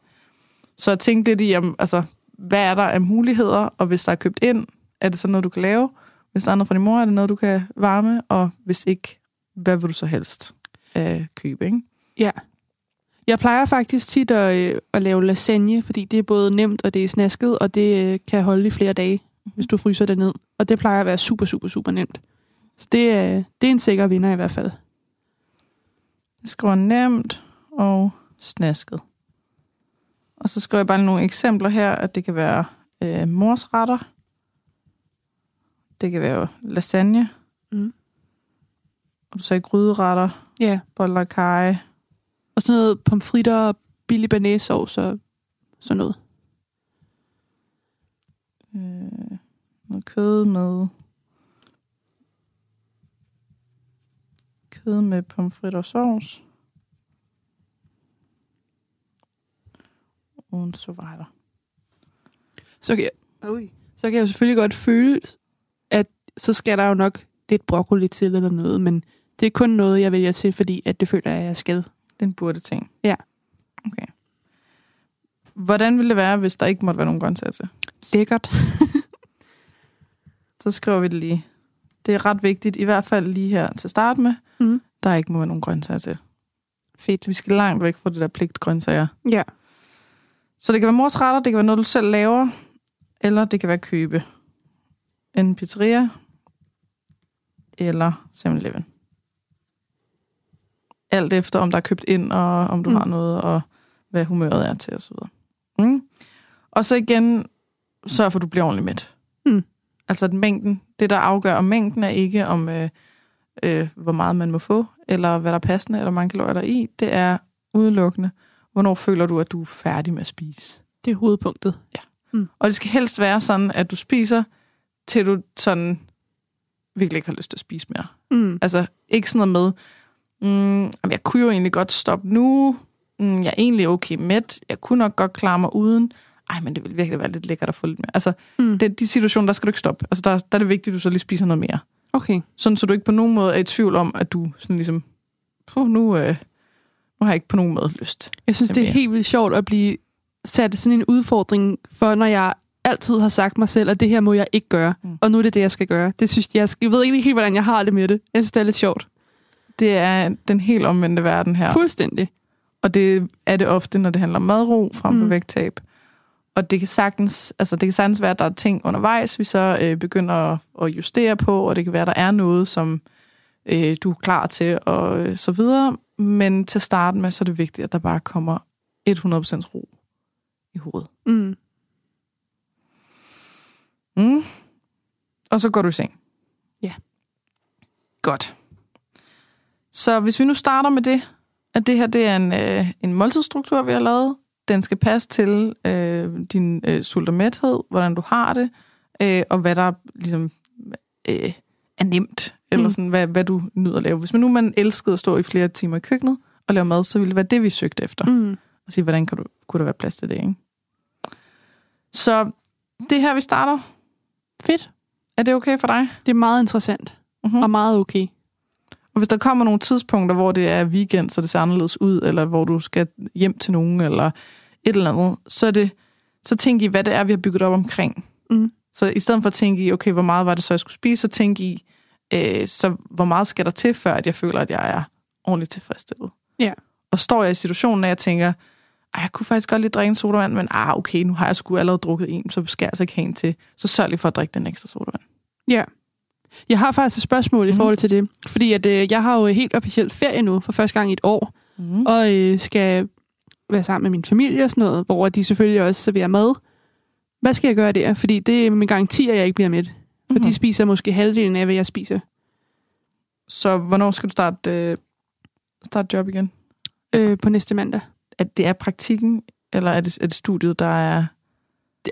Speaker 1: Så jeg tænkte lidt i, om, altså, hvad er der af muligheder? Og hvis der er købt ind, er det så noget, du kan lave? Hvis der er noget fra din mor, er det noget, du kan varme? Og hvis ikke, hvad vil du så helst øh, købe? Ikke?
Speaker 2: Ja. Jeg plejer faktisk tit at, øh, at lave lasagne, fordi det er både nemt, og det er snasket, og det øh, kan holde i flere dage, hvis du fryser det ned. Og det plejer at være super, super, super nemt. Så det, øh, det er en sikker vinder i hvert fald.
Speaker 1: Jeg skriver nemt og snasket. Og så skriver jeg bare nogle eksempler her, at det kan være øh, morsretter. Det kan være lasagne.
Speaker 2: Mm.
Speaker 1: Og du sagde gryderetter,
Speaker 2: Ja.
Speaker 1: boller kaj.
Speaker 2: Og sådan noget pomfritter og billig banæssauce og sådan noget.
Speaker 1: Øh, noget kød med... Kød med pomfrit og sovs. Og så videre.
Speaker 2: Så kan, jeg, Ui. så kan jeg jo selvfølgelig godt føle, så skal der jo nok lidt broccoli til eller noget, men det er kun noget, jeg vælger til, fordi at det føler jeg, at jeg skal.
Speaker 1: Den burde ting.
Speaker 2: Ja.
Speaker 1: Okay. Hvordan ville det være, hvis der ikke måtte være nogen grøntsager til?
Speaker 2: Lækkert.
Speaker 1: Så skriver vi det lige. Det er ret vigtigt, i hvert fald lige her til start med,
Speaker 2: Mm.
Speaker 1: der ikke må være nogen grøntsager til.
Speaker 2: Fedt.
Speaker 1: Vi skal langt væk fra det der pligt grøntsager.
Speaker 2: Ja.
Speaker 1: Så det kan være mors retter, det kan være noget, du selv laver, eller det kan være købe. En pizzeria, eller 7-Eleven. Alt efter, om der er købt ind, og om du
Speaker 2: Mm.
Speaker 1: har noget, og hvad humøret er til, osv. Mm. Og så igen, sørg for, at du bliver ordentligt mæt.
Speaker 2: Mm.
Speaker 1: Altså at mængden, det der afgør om mængden, er ikke om, øh, øh, hvor meget man må få, eller hvad der er passende, eller hvor mange kalorier der er i. Det er udelukkende, hvornår føler du, at du er færdig med at spise.
Speaker 2: Det er hovedpunktet. Mm.
Speaker 1: Og det skal helst være sådan, at du spiser, til du sådan virkelig ikke har lyst til at spise mere.
Speaker 2: Mm.
Speaker 1: Altså ikke sådan noget med, mm, jeg kunne jo egentlig godt stoppe nu, mm, jeg er egentlig okay mæt, jeg kunne nok godt klare mig uden, ej, men det vil virkelig være lidt lækkert at få lidt mere. Altså,
Speaker 2: Mm.
Speaker 1: det, de situationer, der skal du ikke stoppe. Altså, der, der er det vigtigt, at du så lige spiser noget mere.
Speaker 2: Okay.
Speaker 1: Sådan, så du ikke på nogen måde er i tvivl om, at du sådan ligesom, Puh, nu, øh, nu har jeg ikke på nogen måde lyst.
Speaker 2: Jeg synes, det er
Speaker 1: mere."
Speaker 2: helt vildt sjovt at blive sat sådan en udfordring for, når jeg altid har sagt mig selv, at det her må jeg ikke gøre.
Speaker 1: Mm.
Speaker 2: Og nu er det det, jeg skal gøre. Det synes jeg, jeg ved ikke helt, hvordan jeg har det med det. Jeg synes, det er lidt sjovt.
Speaker 1: Det er den helt omvendte verden her.
Speaker 2: Fuldstændig.
Speaker 1: Og det er det ofte, når det handler om madro frem for
Speaker 2: Mm.
Speaker 1: vægttab. Og det kan sagtens, altså det kan sagtens være, at der er ting undervejs, vi så øh, begynder at, at justere på, og det kan være, at der er noget, som øh, du er klar til, og øh, så videre. Men til at starte med, så er det vigtigt, at der bare kommer 100% ro i hovedet.
Speaker 2: Mm.
Speaker 1: Mm. Og så går du i seng.
Speaker 2: Ja.
Speaker 1: Godt. Så hvis vi nu starter med det, at det her det er en, øh, en måltidsstruktur, vi har lavet. Den skal passe til øh, din øh, sult og mæthed, hvordan du har det, øh, og hvad der ligesom øh, er nemt, eller
Speaker 2: Mm.
Speaker 1: sådan, hvad, hvad du nyder at lave. Hvis man nu man elskede at stå i flere timer i køkkenet og lave mad, så ville det være det, vi søgte efter.
Speaker 2: Mm.
Speaker 1: Og sige, hvordan kan du, kunne der være plads til det, ikke? Så det er her, vi starter.
Speaker 2: Fedt.
Speaker 1: Er det okay for dig?
Speaker 2: Det er meget interessant.
Speaker 1: Mm-hmm.
Speaker 2: Og meget okay.
Speaker 1: Og hvis der kommer nogle tidspunkter, hvor det er weekend, så det ser anderledes ud, eller hvor du skal hjem til nogen, eller et eller andet, så, er det, så tænk i, hvad det er, vi har bygget op omkring.
Speaker 2: Mm.
Speaker 1: Så i stedet for at tænke i, okay, hvor meget var det så, jeg skulle spise, så tænk i, øh, så hvor meget skal der til, før at jeg føler, at jeg er ordentligt tilfredsstillet.
Speaker 2: Ja.
Speaker 1: Og står jeg i situationen, at jeg tænker, jeg kunne faktisk godt lige drikke en sodavand, men ah, okay, nu har jeg sgu allerede drukket en, så skal jeg altså ikke have en til. Så sørg lige for at drikke den ekstra sodavand.
Speaker 2: Ja. Jeg har faktisk et spørgsmål mm. i
Speaker 1: Mhm.
Speaker 2: forhold til det. Fordi at, øh, jeg har jo helt officielt ferie nu for første gang i et år.
Speaker 1: Mm.
Speaker 2: og øh, skal være sammen med min familie og sådan noget, hvor de selvfølgelig også serverer mad. Hvad skal jeg gøre der? Fordi det er min garanti, at jeg ikke bliver med. For
Speaker 1: Mhm.
Speaker 2: de spiser måske halvdelen af, hvad jeg spiser.
Speaker 1: Så hvornår skal du starte, øh, starte job igen?
Speaker 2: Øh, på næste mandag.
Speaker 1: At det er praktikken, eller er det, er det studiet, der er...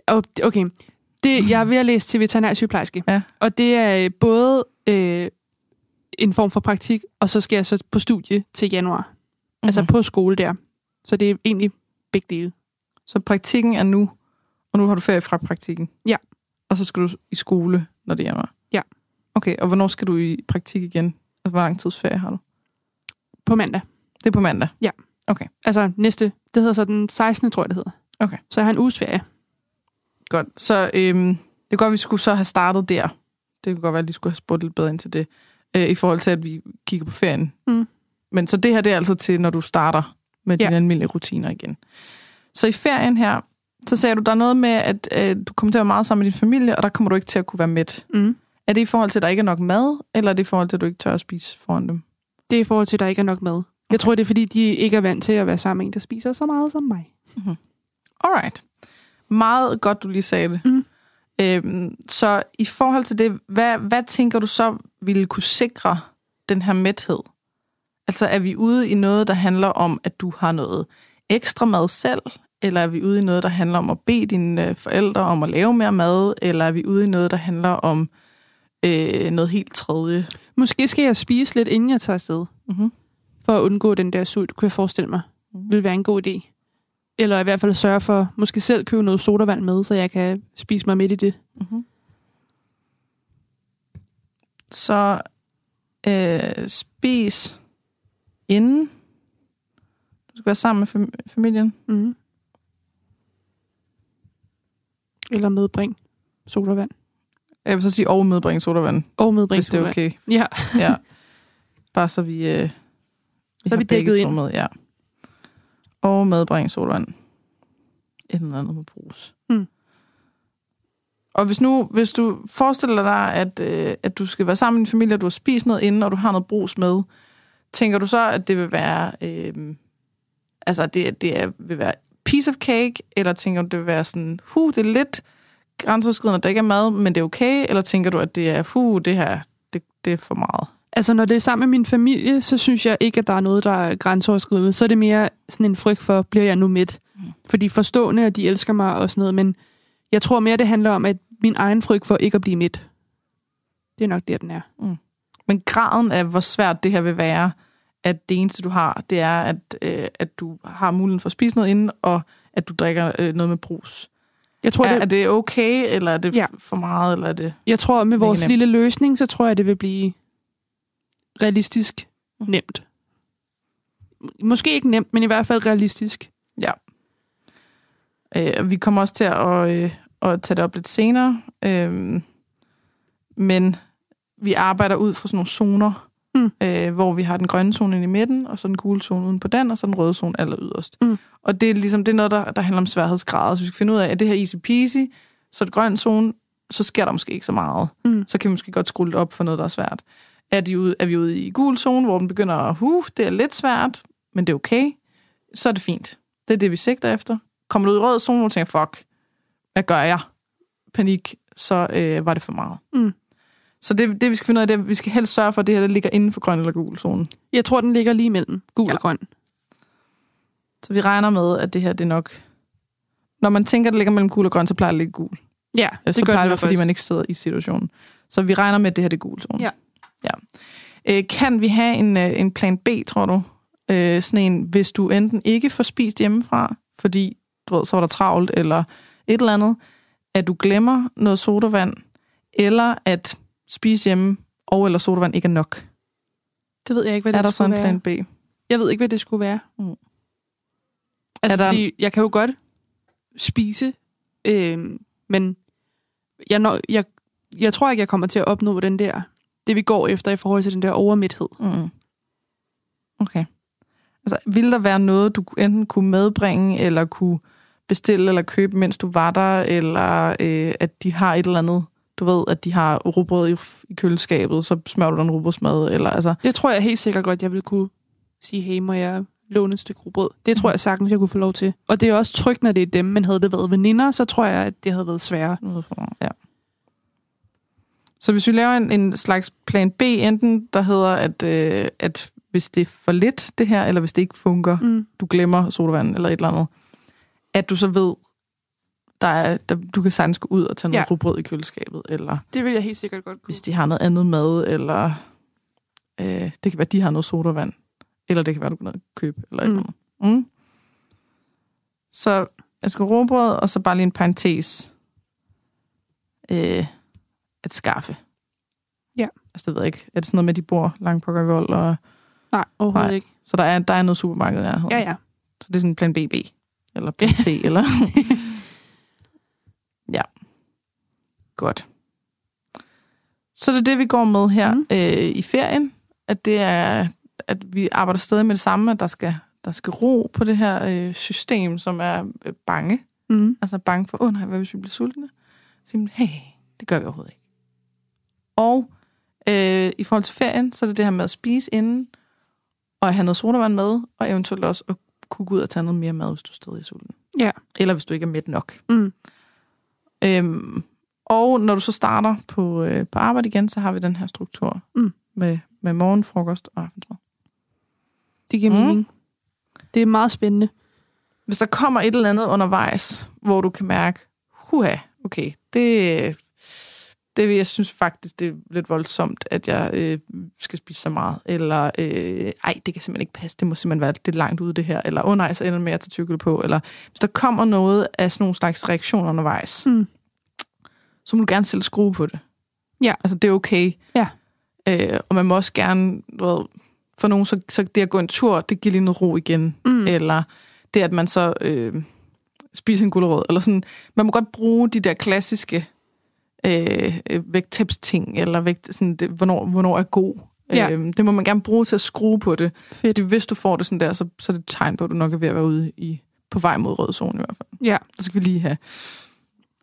Speaker 2: Og- okay. Det, jeg er ved at læse til veterinærsygeplejerske.
Speaker 1: Ja.
Speaker 2: Og det er øh, både øh, en form for praktik, og så skal jeg så på studie til januar. Mm-hmm. Altså på skole der. Så det er egentlig begge dele.
Speaker 1: Så praktikken er nu, og nu har du ferie fra praktikken?
Speaker 2: Ja.
Speaker 1: Og så skal du i skole, når det er januar?
Speaker 2: Ja.
Speaker 1: Okay, og hvornår skal du i praktik igen? Altså, hvor lang tids ferie har du?
Speaker 2: På mandag.
Speaker 1: Det er på mandag?
Speaker 2: Altså næste, det hedder så den 16. tror jeg, det hedder.
Speaker 1: Okay.
Speaker 2: Så jeg har en uges ferie.
Speaker 1: Godt. Så øhm, det er godt, at vi skulle så have startet der. Det kunne godt være, at de skulle have spurgt lidt bedre ind til det. Øh, I forhold til, at vi kigger på ferien.
Speaker 2: Mm.
Speaker 1: Men så det her, det er altså til, når du starter med
Speaker 2: Ja.
Speaker 1: dine almindelige rutiner igen. Så i ferien her, så sagde du, der er noget med, at øh, du kommer til at være meget sammen med din familie, og der kommer du ikke til at kunne være mæt.
Speaker 2: Mm.
Speaker 1: Er det i forhold til, at der ikke er nok mad, eller er det i forhold til, at du ikke tør at spise foran dem?
Speaker 2: Det er i forhold til, at der ikke er nok mad. Jeg tror, det er, fordi de ikke er vant til at være sammen med en, der spiser så meget som mig.
Speaker 1: Alright. Meget godt, du lige sagde det.
Speaker 2: Mm.
Speaker 1: Øhm, så i forhold til det, hvad, hvad tænker du så ville kunne sikre den her mæthed? Altså er vi ude i noget, der handler om, at du har noget ekstra mad selv? Eller er vi ude i noget, der handler om at bede dine øh, forældre om at lave mere mad? Eller er vi ude i noget, der handler om øh, noget helt tredje?
Speaker 2: Måske skal jeg spise lidt, inden jeg tager afsted.
Speaker 1: Mm-hmm.
Speaker 2: For at undgå den der sult, kunne jeg forestille mig,
Speaker 1: Mhm.
Speaker 2: vil være en god idé. Eller i hvert fald sørge for, måske selv købe noget sodavand med, så jeg kan spise mig midt i det.
Speaker 1: Mm-hmm. Så øh, spis inden. Du skal være sammen med fam- familien.
Speaker 2: Mm. Eller medbring sodavand.
Speaker 1: Jeg vil så sige, og medbringe sodavand,
Speaker 2: Og medbring
Speaker 1: hvis det er okay.
Speaker 2: Ja.
Speaker 1: Ja. Bare så vi, øh, vi
Speaker 2: Så er
Speaker 1: har
Speaker 2: vi dækket ind.
Speaker 1: Med, ja. Og medbringe sodavand. Et eller andet med brus.
Speaker 2: Mm.
Speaker 1: Og hvis nu, hvis du forestiller dig, at, øh, at du skal være sammen med din familie, og du har spist noget inden, og du har noget brus med, tænker du så, at det vil være, øh, altså det, det er, vil være piece of cake, eller tænker du, det vil være sådan, hu, det er lidt grænseoverskridende, at der ikke er mad, men det er okay, eller tænker du, at det er, hu, det her, det, det er for meget?
Speaker 2: Altså, når det er sammen med min familie, så synes jeg ikke, at der er noget, der er grænseoverskridende. Så er det mere sådan en frygt for, bliver jeg nu midt?
Speaker 1: Mm.
Speaker 2: Fordi forstående, at de elsker mig og sådan noget, men Jeg tror mere, det handler om, at min egen frygt for ikke at blive midt. Det er nok det, den er.
Speaker 1: Men graden af, hvor svært det her vil være, at det eneste, du har, det er, at, øh, at du har muligheden for at spise noget inden, og at du drikker øh, noget med brus.
Speaker 2: Jeg tror,
Speaker 1: er,
Speaker 2: det,
Speaker 1: er det okay, eller er det
Speaker 2: Ja.
Speaker 1: for meget, eller er det...
Speaker 2: jeg tror med vores lille løsning, så tror jeg, det vil blive realistisk
Speaker 1: Mm.
Speaker 2: nemt. Måske ikke nemt, men i hvert fald realistisk.
Speaker 1: Øh, vi kommer også til at, øh, at tage det op lidt senere, øh, men vi arbejder ud fra sådan nogle zoner,
Speaker 2: Mm.
Speaker 1: øh, hvor vi har den grønne zone inde i midten, og så den gule zone uden på den, og så den røde zone aller yderst.
Speaker 2: Mm.
Speaker 1: Og det er ligesom det er noget, der, der handler om sværhedsgrader. Så vi skal finde ud af, at det her easy peasy, så er det grøn zone, så sker der måske ikke så meget.
Speaker 2: Mm.
Speaker 1: Så kan vi måske godt skrue lidt op for noget, der er svært. Er, de ude, er vi ude i gul zone, hvor den begynder at, huh, det er lidt svært, men det er okay, så er det fint. Det er det, vi sigter efter. Kommer du ud i rød zone, hvor du tænker, fuck, hvad gør jeg? Panik, så øh, var det for meget.
Speaker 2: Mm.
Speaker 1: Så det, det, vi skal finde ud af, det er, at vi skal helst sørge for, at det her det ligger inden for grøn eller gul zone.
Speaker 2: Jeg tror, den ligger lige mellem gul
Speaker 1: Ja.
Speaker 2: og grøn.
Speaker 1: Så vi regner med, at det her det er nok... Når man tænker, at det ligger mellem gul og grøn, så plejer det at ligge gul.
Speaker 2: Ja,
Speaker 1: Det så
Speaker 2: gør
Speaker 1: plejer
Speaker 2: det
Speaker 1: fordi man ikke sidder i situationen. Så vi regner med, at det her det er gul zone.
Speaker 2: Ja.
Speaker 1: Ja. Øh, kan vi have en, øh, en plan B, tror du? Øh, sådan en, hvis du enten ikke får spist hjemmefra, fordi du ved, så var der travlt, eller et eller andet, at du glemmer noget sodavand, eller at spise hjemme og eller sodavand ikke er nok.
Speaker 2: Det ved jeg ikke, hvad det
Speaker 1: er der så en
Speaker 2: være.
Speaker 1: plan B?
Speaker 2: Jeg ved ikke, hvad det skulle være.
Speaker 1: Mm.
Speaker 2: Altså,
Speaker 1: Er
Speaker 2: er
Speaker 1: der...
Speaker 2: fordi jeg kan jo godt spise, øh, men jeg, når, jeg, jeg tror ikke, jeg kommer til at opnå den der, det vi går efter i forhold til den der overmæthed.
Speaker 1: Mm. Okay. Altså, ville der være noget, du enten kunne medbringe, eller kunne bestille eller købe, mens du var der, eller øh, at de har et eller andet, du ved, at de har rugbrød i, i køleskabet, så smører du den rugbrødsmad, eller altså...
Speaker 2: Det tror jeg helt sikkert godt, jeg vil kunne sige, hey, må jeg låne et stykke rugbrød? Det tror jeg sagtens, jeg kunne få lov til. Og det er også trygt, når det er dem, men havde det været veninder, så tror jeg, at det havde været sværere.
Speaker 1: Ja. Så hvis vi laver en, en slags plan B, enten der hedder, at, øh, at hvis det er for lidt, det her, eller hvis det ikke fungerer,
Speaker 2: Mm.
Speaker 1: du glemmer sodavand eller et eller andet, at du så ved, der er, der, du kan sagtens gå ud og tage noget
Speaker 2: Ja.
Speaker 1: ja. rugbrød i køleskabet, eller
Speaker 2: Det vil jeg helt sikkert godt kunne.
Speaker 1: hvis de har noget andet mad, eller øh, det kan være, at de har noget sodavand, eller det kan være, du kan noget købe, eller et
Speaker 2: Mm.
Speaker 1: eller andet. Mm. Så jeg skal rugbrød, og så bare lige en parentes. Øh, at skaffe.
Speaker 2: Ja.
Speaker 1: Altså, det ved jeg ikke. Er det sådan noget med, at de bor langt på Vold, og
Speaker 2: Nej, overhovedet
Speaker 1: Nej.
Speaker 2: ikke.
Speaker 1: så der er, der er noget supermarked der.
Speaker 2: Ja, ja.
Speaker 1: Så det er sådan en plan BB. Eller plan C, eller... ja. Godt. Så det er det, vi går med her
Speaker 2: Mm.
Speaker 1: øh, i ferien. At det er, at vi arbejder stadig med det samme, at der skal, der skal ro på det her øh, system, som er øh, bange.
Speaker 2: Mm.
Speaker 1: Altså bange for, åh oh, nej, hvad hvis vi bliver sultne? Man, hey, det gør vi overhovedet ikke. Og øh, i forhold til ferien, så er det det her med at spise inden, og at have noget sodavand med, og eventuelt også at kunne gå ud og tage noget mere mad, hvis du er stadig er sulten.
Speaker 2: Ja.
Speaker 1: Eller hvis du ikke er mæt nok.
Speaker 2: Mm.
Speaker 1: Øhm, og når du så starter på, øh, på arbejde igen, så har vi den her struktur
Speaker 2: Mm.
Speaker 1: med, med morgen, frokost og aftensmad.
Speaker 2: Det giver
Speaker 1: mm.
Speaker 2: mening. Det er meget spændende.
Speaker 1: Hvis der kommer et eller andet undervejs, hvor du kan mærke, huha, okay, det, det jeg synes faktisk, det er lidt voldsomt, at jeg øh, skal spise så meget. Eller, øh, ej, det kan simpelthen ikke passe, det må simpelthen være lidt langt ude det her. Eller, åh oh, nej, så ender det med at tage tykkelse på. Eller, hvis der kommer noget af sådan nogle slags reaktioner undervejs,
Speaker 2: Mm.
Speaker 1: så må du gerne selv skrue på det.
Speaker 2: Ja.
Speaker 1: Altså, det er okay.
Speaker 2: Ja.
Speaker 1: Øh, og man må også gerne, du ved, for nogen, så, så det at gå en tur, det giver lige noget ro igen.
Speaker 2: Mm.
Speaker 1: Eller det, at man så øh, spiser en gulerod. Eller sådan. Man må godt bruge de der klassiske øh, øh, vægttabsting, eller vægt, sådan det, hvornår, hvornår er god.
Speaker 2: Ja.
Speaker 1: Øh, det må man gerne bruge til at skrue på det.
Speaker 2: Fedt.
Speaker 1: Fordi hvis du får det sådan der, så, så er det et tegn på, at du nok er ved at være ude i, på vej mod rød zone i hvert fald.
Speaker 2: Ja,
Speaker 1: Så skal vi lige have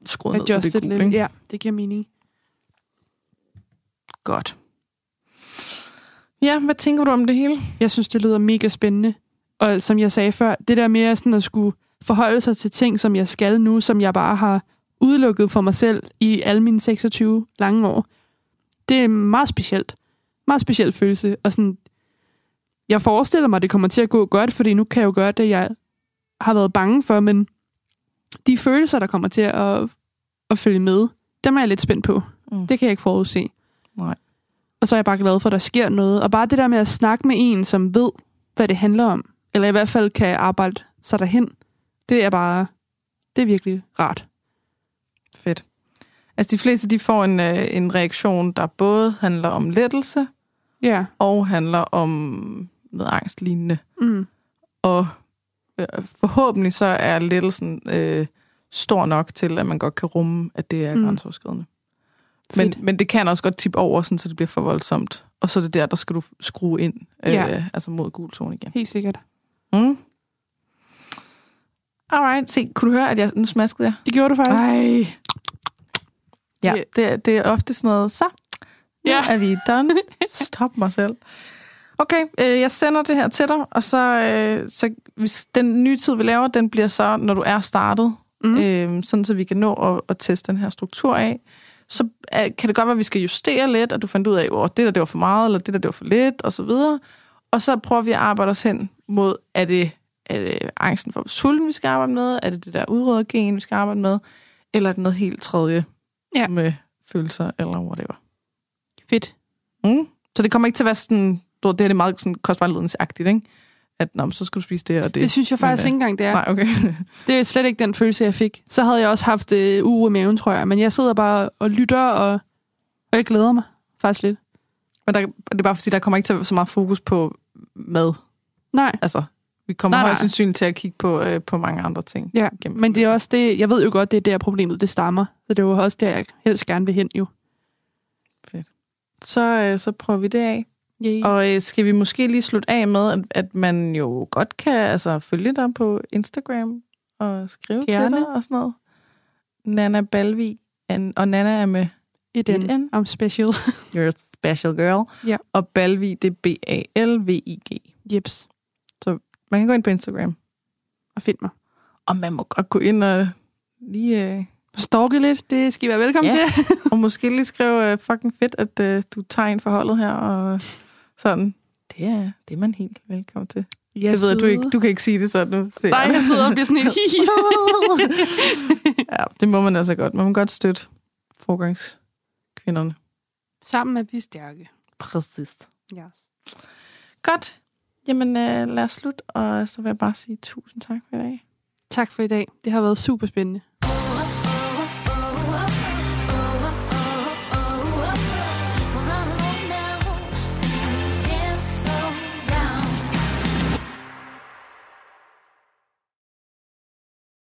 Speaker 1: skruet ned, så det
Speaker 2: adjusted
Speaker 1: er cool,
Speaker 2: lidt.
Speaker 1: ikke?
Speaker 2: Ja, det giver mening.
Speaker 1: Godt. Ja, hvad tænker du om det hele?
Speaker 2: Jeg synes, det lyder mega spændende. Og som jeg sagde før, det der med sådan at skulle forholde sig til ting, som jeg skal nu, som jeg bare har udelukket for mig selv i alle mine 26 lange år, det er meget specielt. Meget speciel følelse. Og sådan, jeg forestiller mig, at det kommer til at gå godt, fordi nu kan jeg jo gøre det, jeg har været bange for, men de følelser, der kommer til at at følge med. Dem er jeg lidt spændt på.
Speaker 1: Mm.
Speaker 2: Det kan jeg ikke forudse.
Speaker 1: Nej.
Speaker 2: Og så er jeg bare glad for, at der sker noget. Og bare det der med at snakke med en, som ved, hvad det handler om, eller i hvert fald kan arbejde sig derhen, det er bare, det er virkelig rart.
Speaker 1: Fedt. Altså de fleste, de får en, øh, en reaktion, der både handler om lettelse,
Speaker 2: Ja.
Speaker 1: og handler om noget angstlignende.
Speaker 2: Mm.
Speaker 1: Og øh, forhåbentlig så er lettelsen øh, stor nok til, at man godt kan rumme, at det er
Speaker 2: Mm.
Speaker 1: grænseoverskridende. Men,
Speaker 2: Fedt.
Speaker 1: men det kan også godt tippe over, sådan, så det bliver for voldsomt. Og så er det der, der skal du skrue ind, øh,
Speaker 2: Ja.
Speaker 1: altså mod gul tone igen.
Speaker 2: Helt sikkert.
Speaker 1: Mm. Alright, se, kunne du høre, at jeg nu smaskede jeg?
Speaker 2: Det gjorde du faktisk.
Speaker 1: Ej. Ja,
Speaker 2: Det-
Speaker 1: det, er- det er ofte sådan noget, så nu
Speaker 2: Ja.
Speaker 1: er vi done. Stop mig selv. Okay, øh, jeg sender det her til dig, og så, øh, så hvis den nye tid, vi laver, den bliver så, når du er startet,
Speaker 2: Mm.
Speaker 1: øh, sådan så vi kan nå at, at teste den her struktur af. Så øh, kan det godt være, at vi skal justere lidt, og du fandt ud af, at det der det var for meget, eller det der det var for lidt, og så videre. Og så prøver vi at arbejde os hen mod, er det, er det angsten for sulten, vi skal arbejde med? Er det det der udryddergen, vi skal arbejde med? Eller er det noget helt tredje
Speaker 2: Ja.
Speaker 1: med følelser, eller whatever?
Speaker 2: Fedt.
Speaker 1: Mm. Så det kommer ikke til at være sådan, du det her det er meget sådan kostvejledningsagtigt, ikke? At nå, så skal du spise det og det.
Speaker 2: Det, synes jeg faktisk
Speaker 1: Men,
Speaker 2: ikke engang, det er.
Speaker 1: Nej, okay.
Speaker 2: Det er slet ikke den følelse, jeg fik. Så havde jeg også haft øh, uro i maven, tror jeg. Men jeg sidder bare og lytter, og, og jeg glæder mig faktisk lidt.
Speaker 1: Men der, det er bare fordi, der kommer ikke til at være så meget fokus på mad.
Speaker 2: Nej,
Speaker 1: Altså, vi kommer
Speaker 2: Nej,
Speaker 1: højst sandsynligt til at kigge på, øh, på mange andre ting.
Speaker 2: ja. Men det er også det, jeg ved jo godt, det er der problemet, det stammer. Så det er jo også der, jeg helst gerne vil hen jo.
Speaker 1: Så, øh, så prøver vi det af.
Speaker 2: Yay.
Speaker 1: Og øh, skal vi måske lige slutte af med, at, at man jo godt kan altså, følge dig på Instagram og skrive
Speaker 2: Gerne.
Speaker 1: til dig og sådan noget. Nana Balvi, og Nana er med
Speaker 2: Et
Speaker 1: et
Speaker 2: N.
Speaker 1: N.
Speaker 2: I'm special.
Speaker 1: You're a special girl.
Speaker 2: Ja.
Speaker 1: Og Balvi, det er B-A-L-V-I-G.
Speaker 2: Jeps.
Speaker 1: Man kan gå ind på Instagram.
Speaker 2: Og find mig.
Speaker 1: Og man må godt gå ind og lige... Øh,
Speaker 2: Stalke lidt, det skal I være velkommen
Speaker 1: Ja.
Speaker 2: til.
Speaker 1: og måske lige skrive øh, fucking fedt, at øh, du tager ind for holdet her. Og sådan. Det er, det er man helt velkommen til.
Speaker 2: Jeg
Speaker 1: det ved jeg, du ikke. Du kan ikke sige det sådan nu. Se,
Speaker 2: Nej, jeg sidder og bliver sådan helt...
Speaker 1: ja, det må man altså godt. Man må godt støtte forgangskvinderne.
Speaker 2: Sammen er vi stærke.
Speaker 1: Præcis.
Speaker 2: Ja.
Speaker 1: Godt. Jamen, øh, lad os slutte, og så vil jeg bare sige tusind tak for i dag.
Speaker 2: Tak for i dag. Det har været super spændende.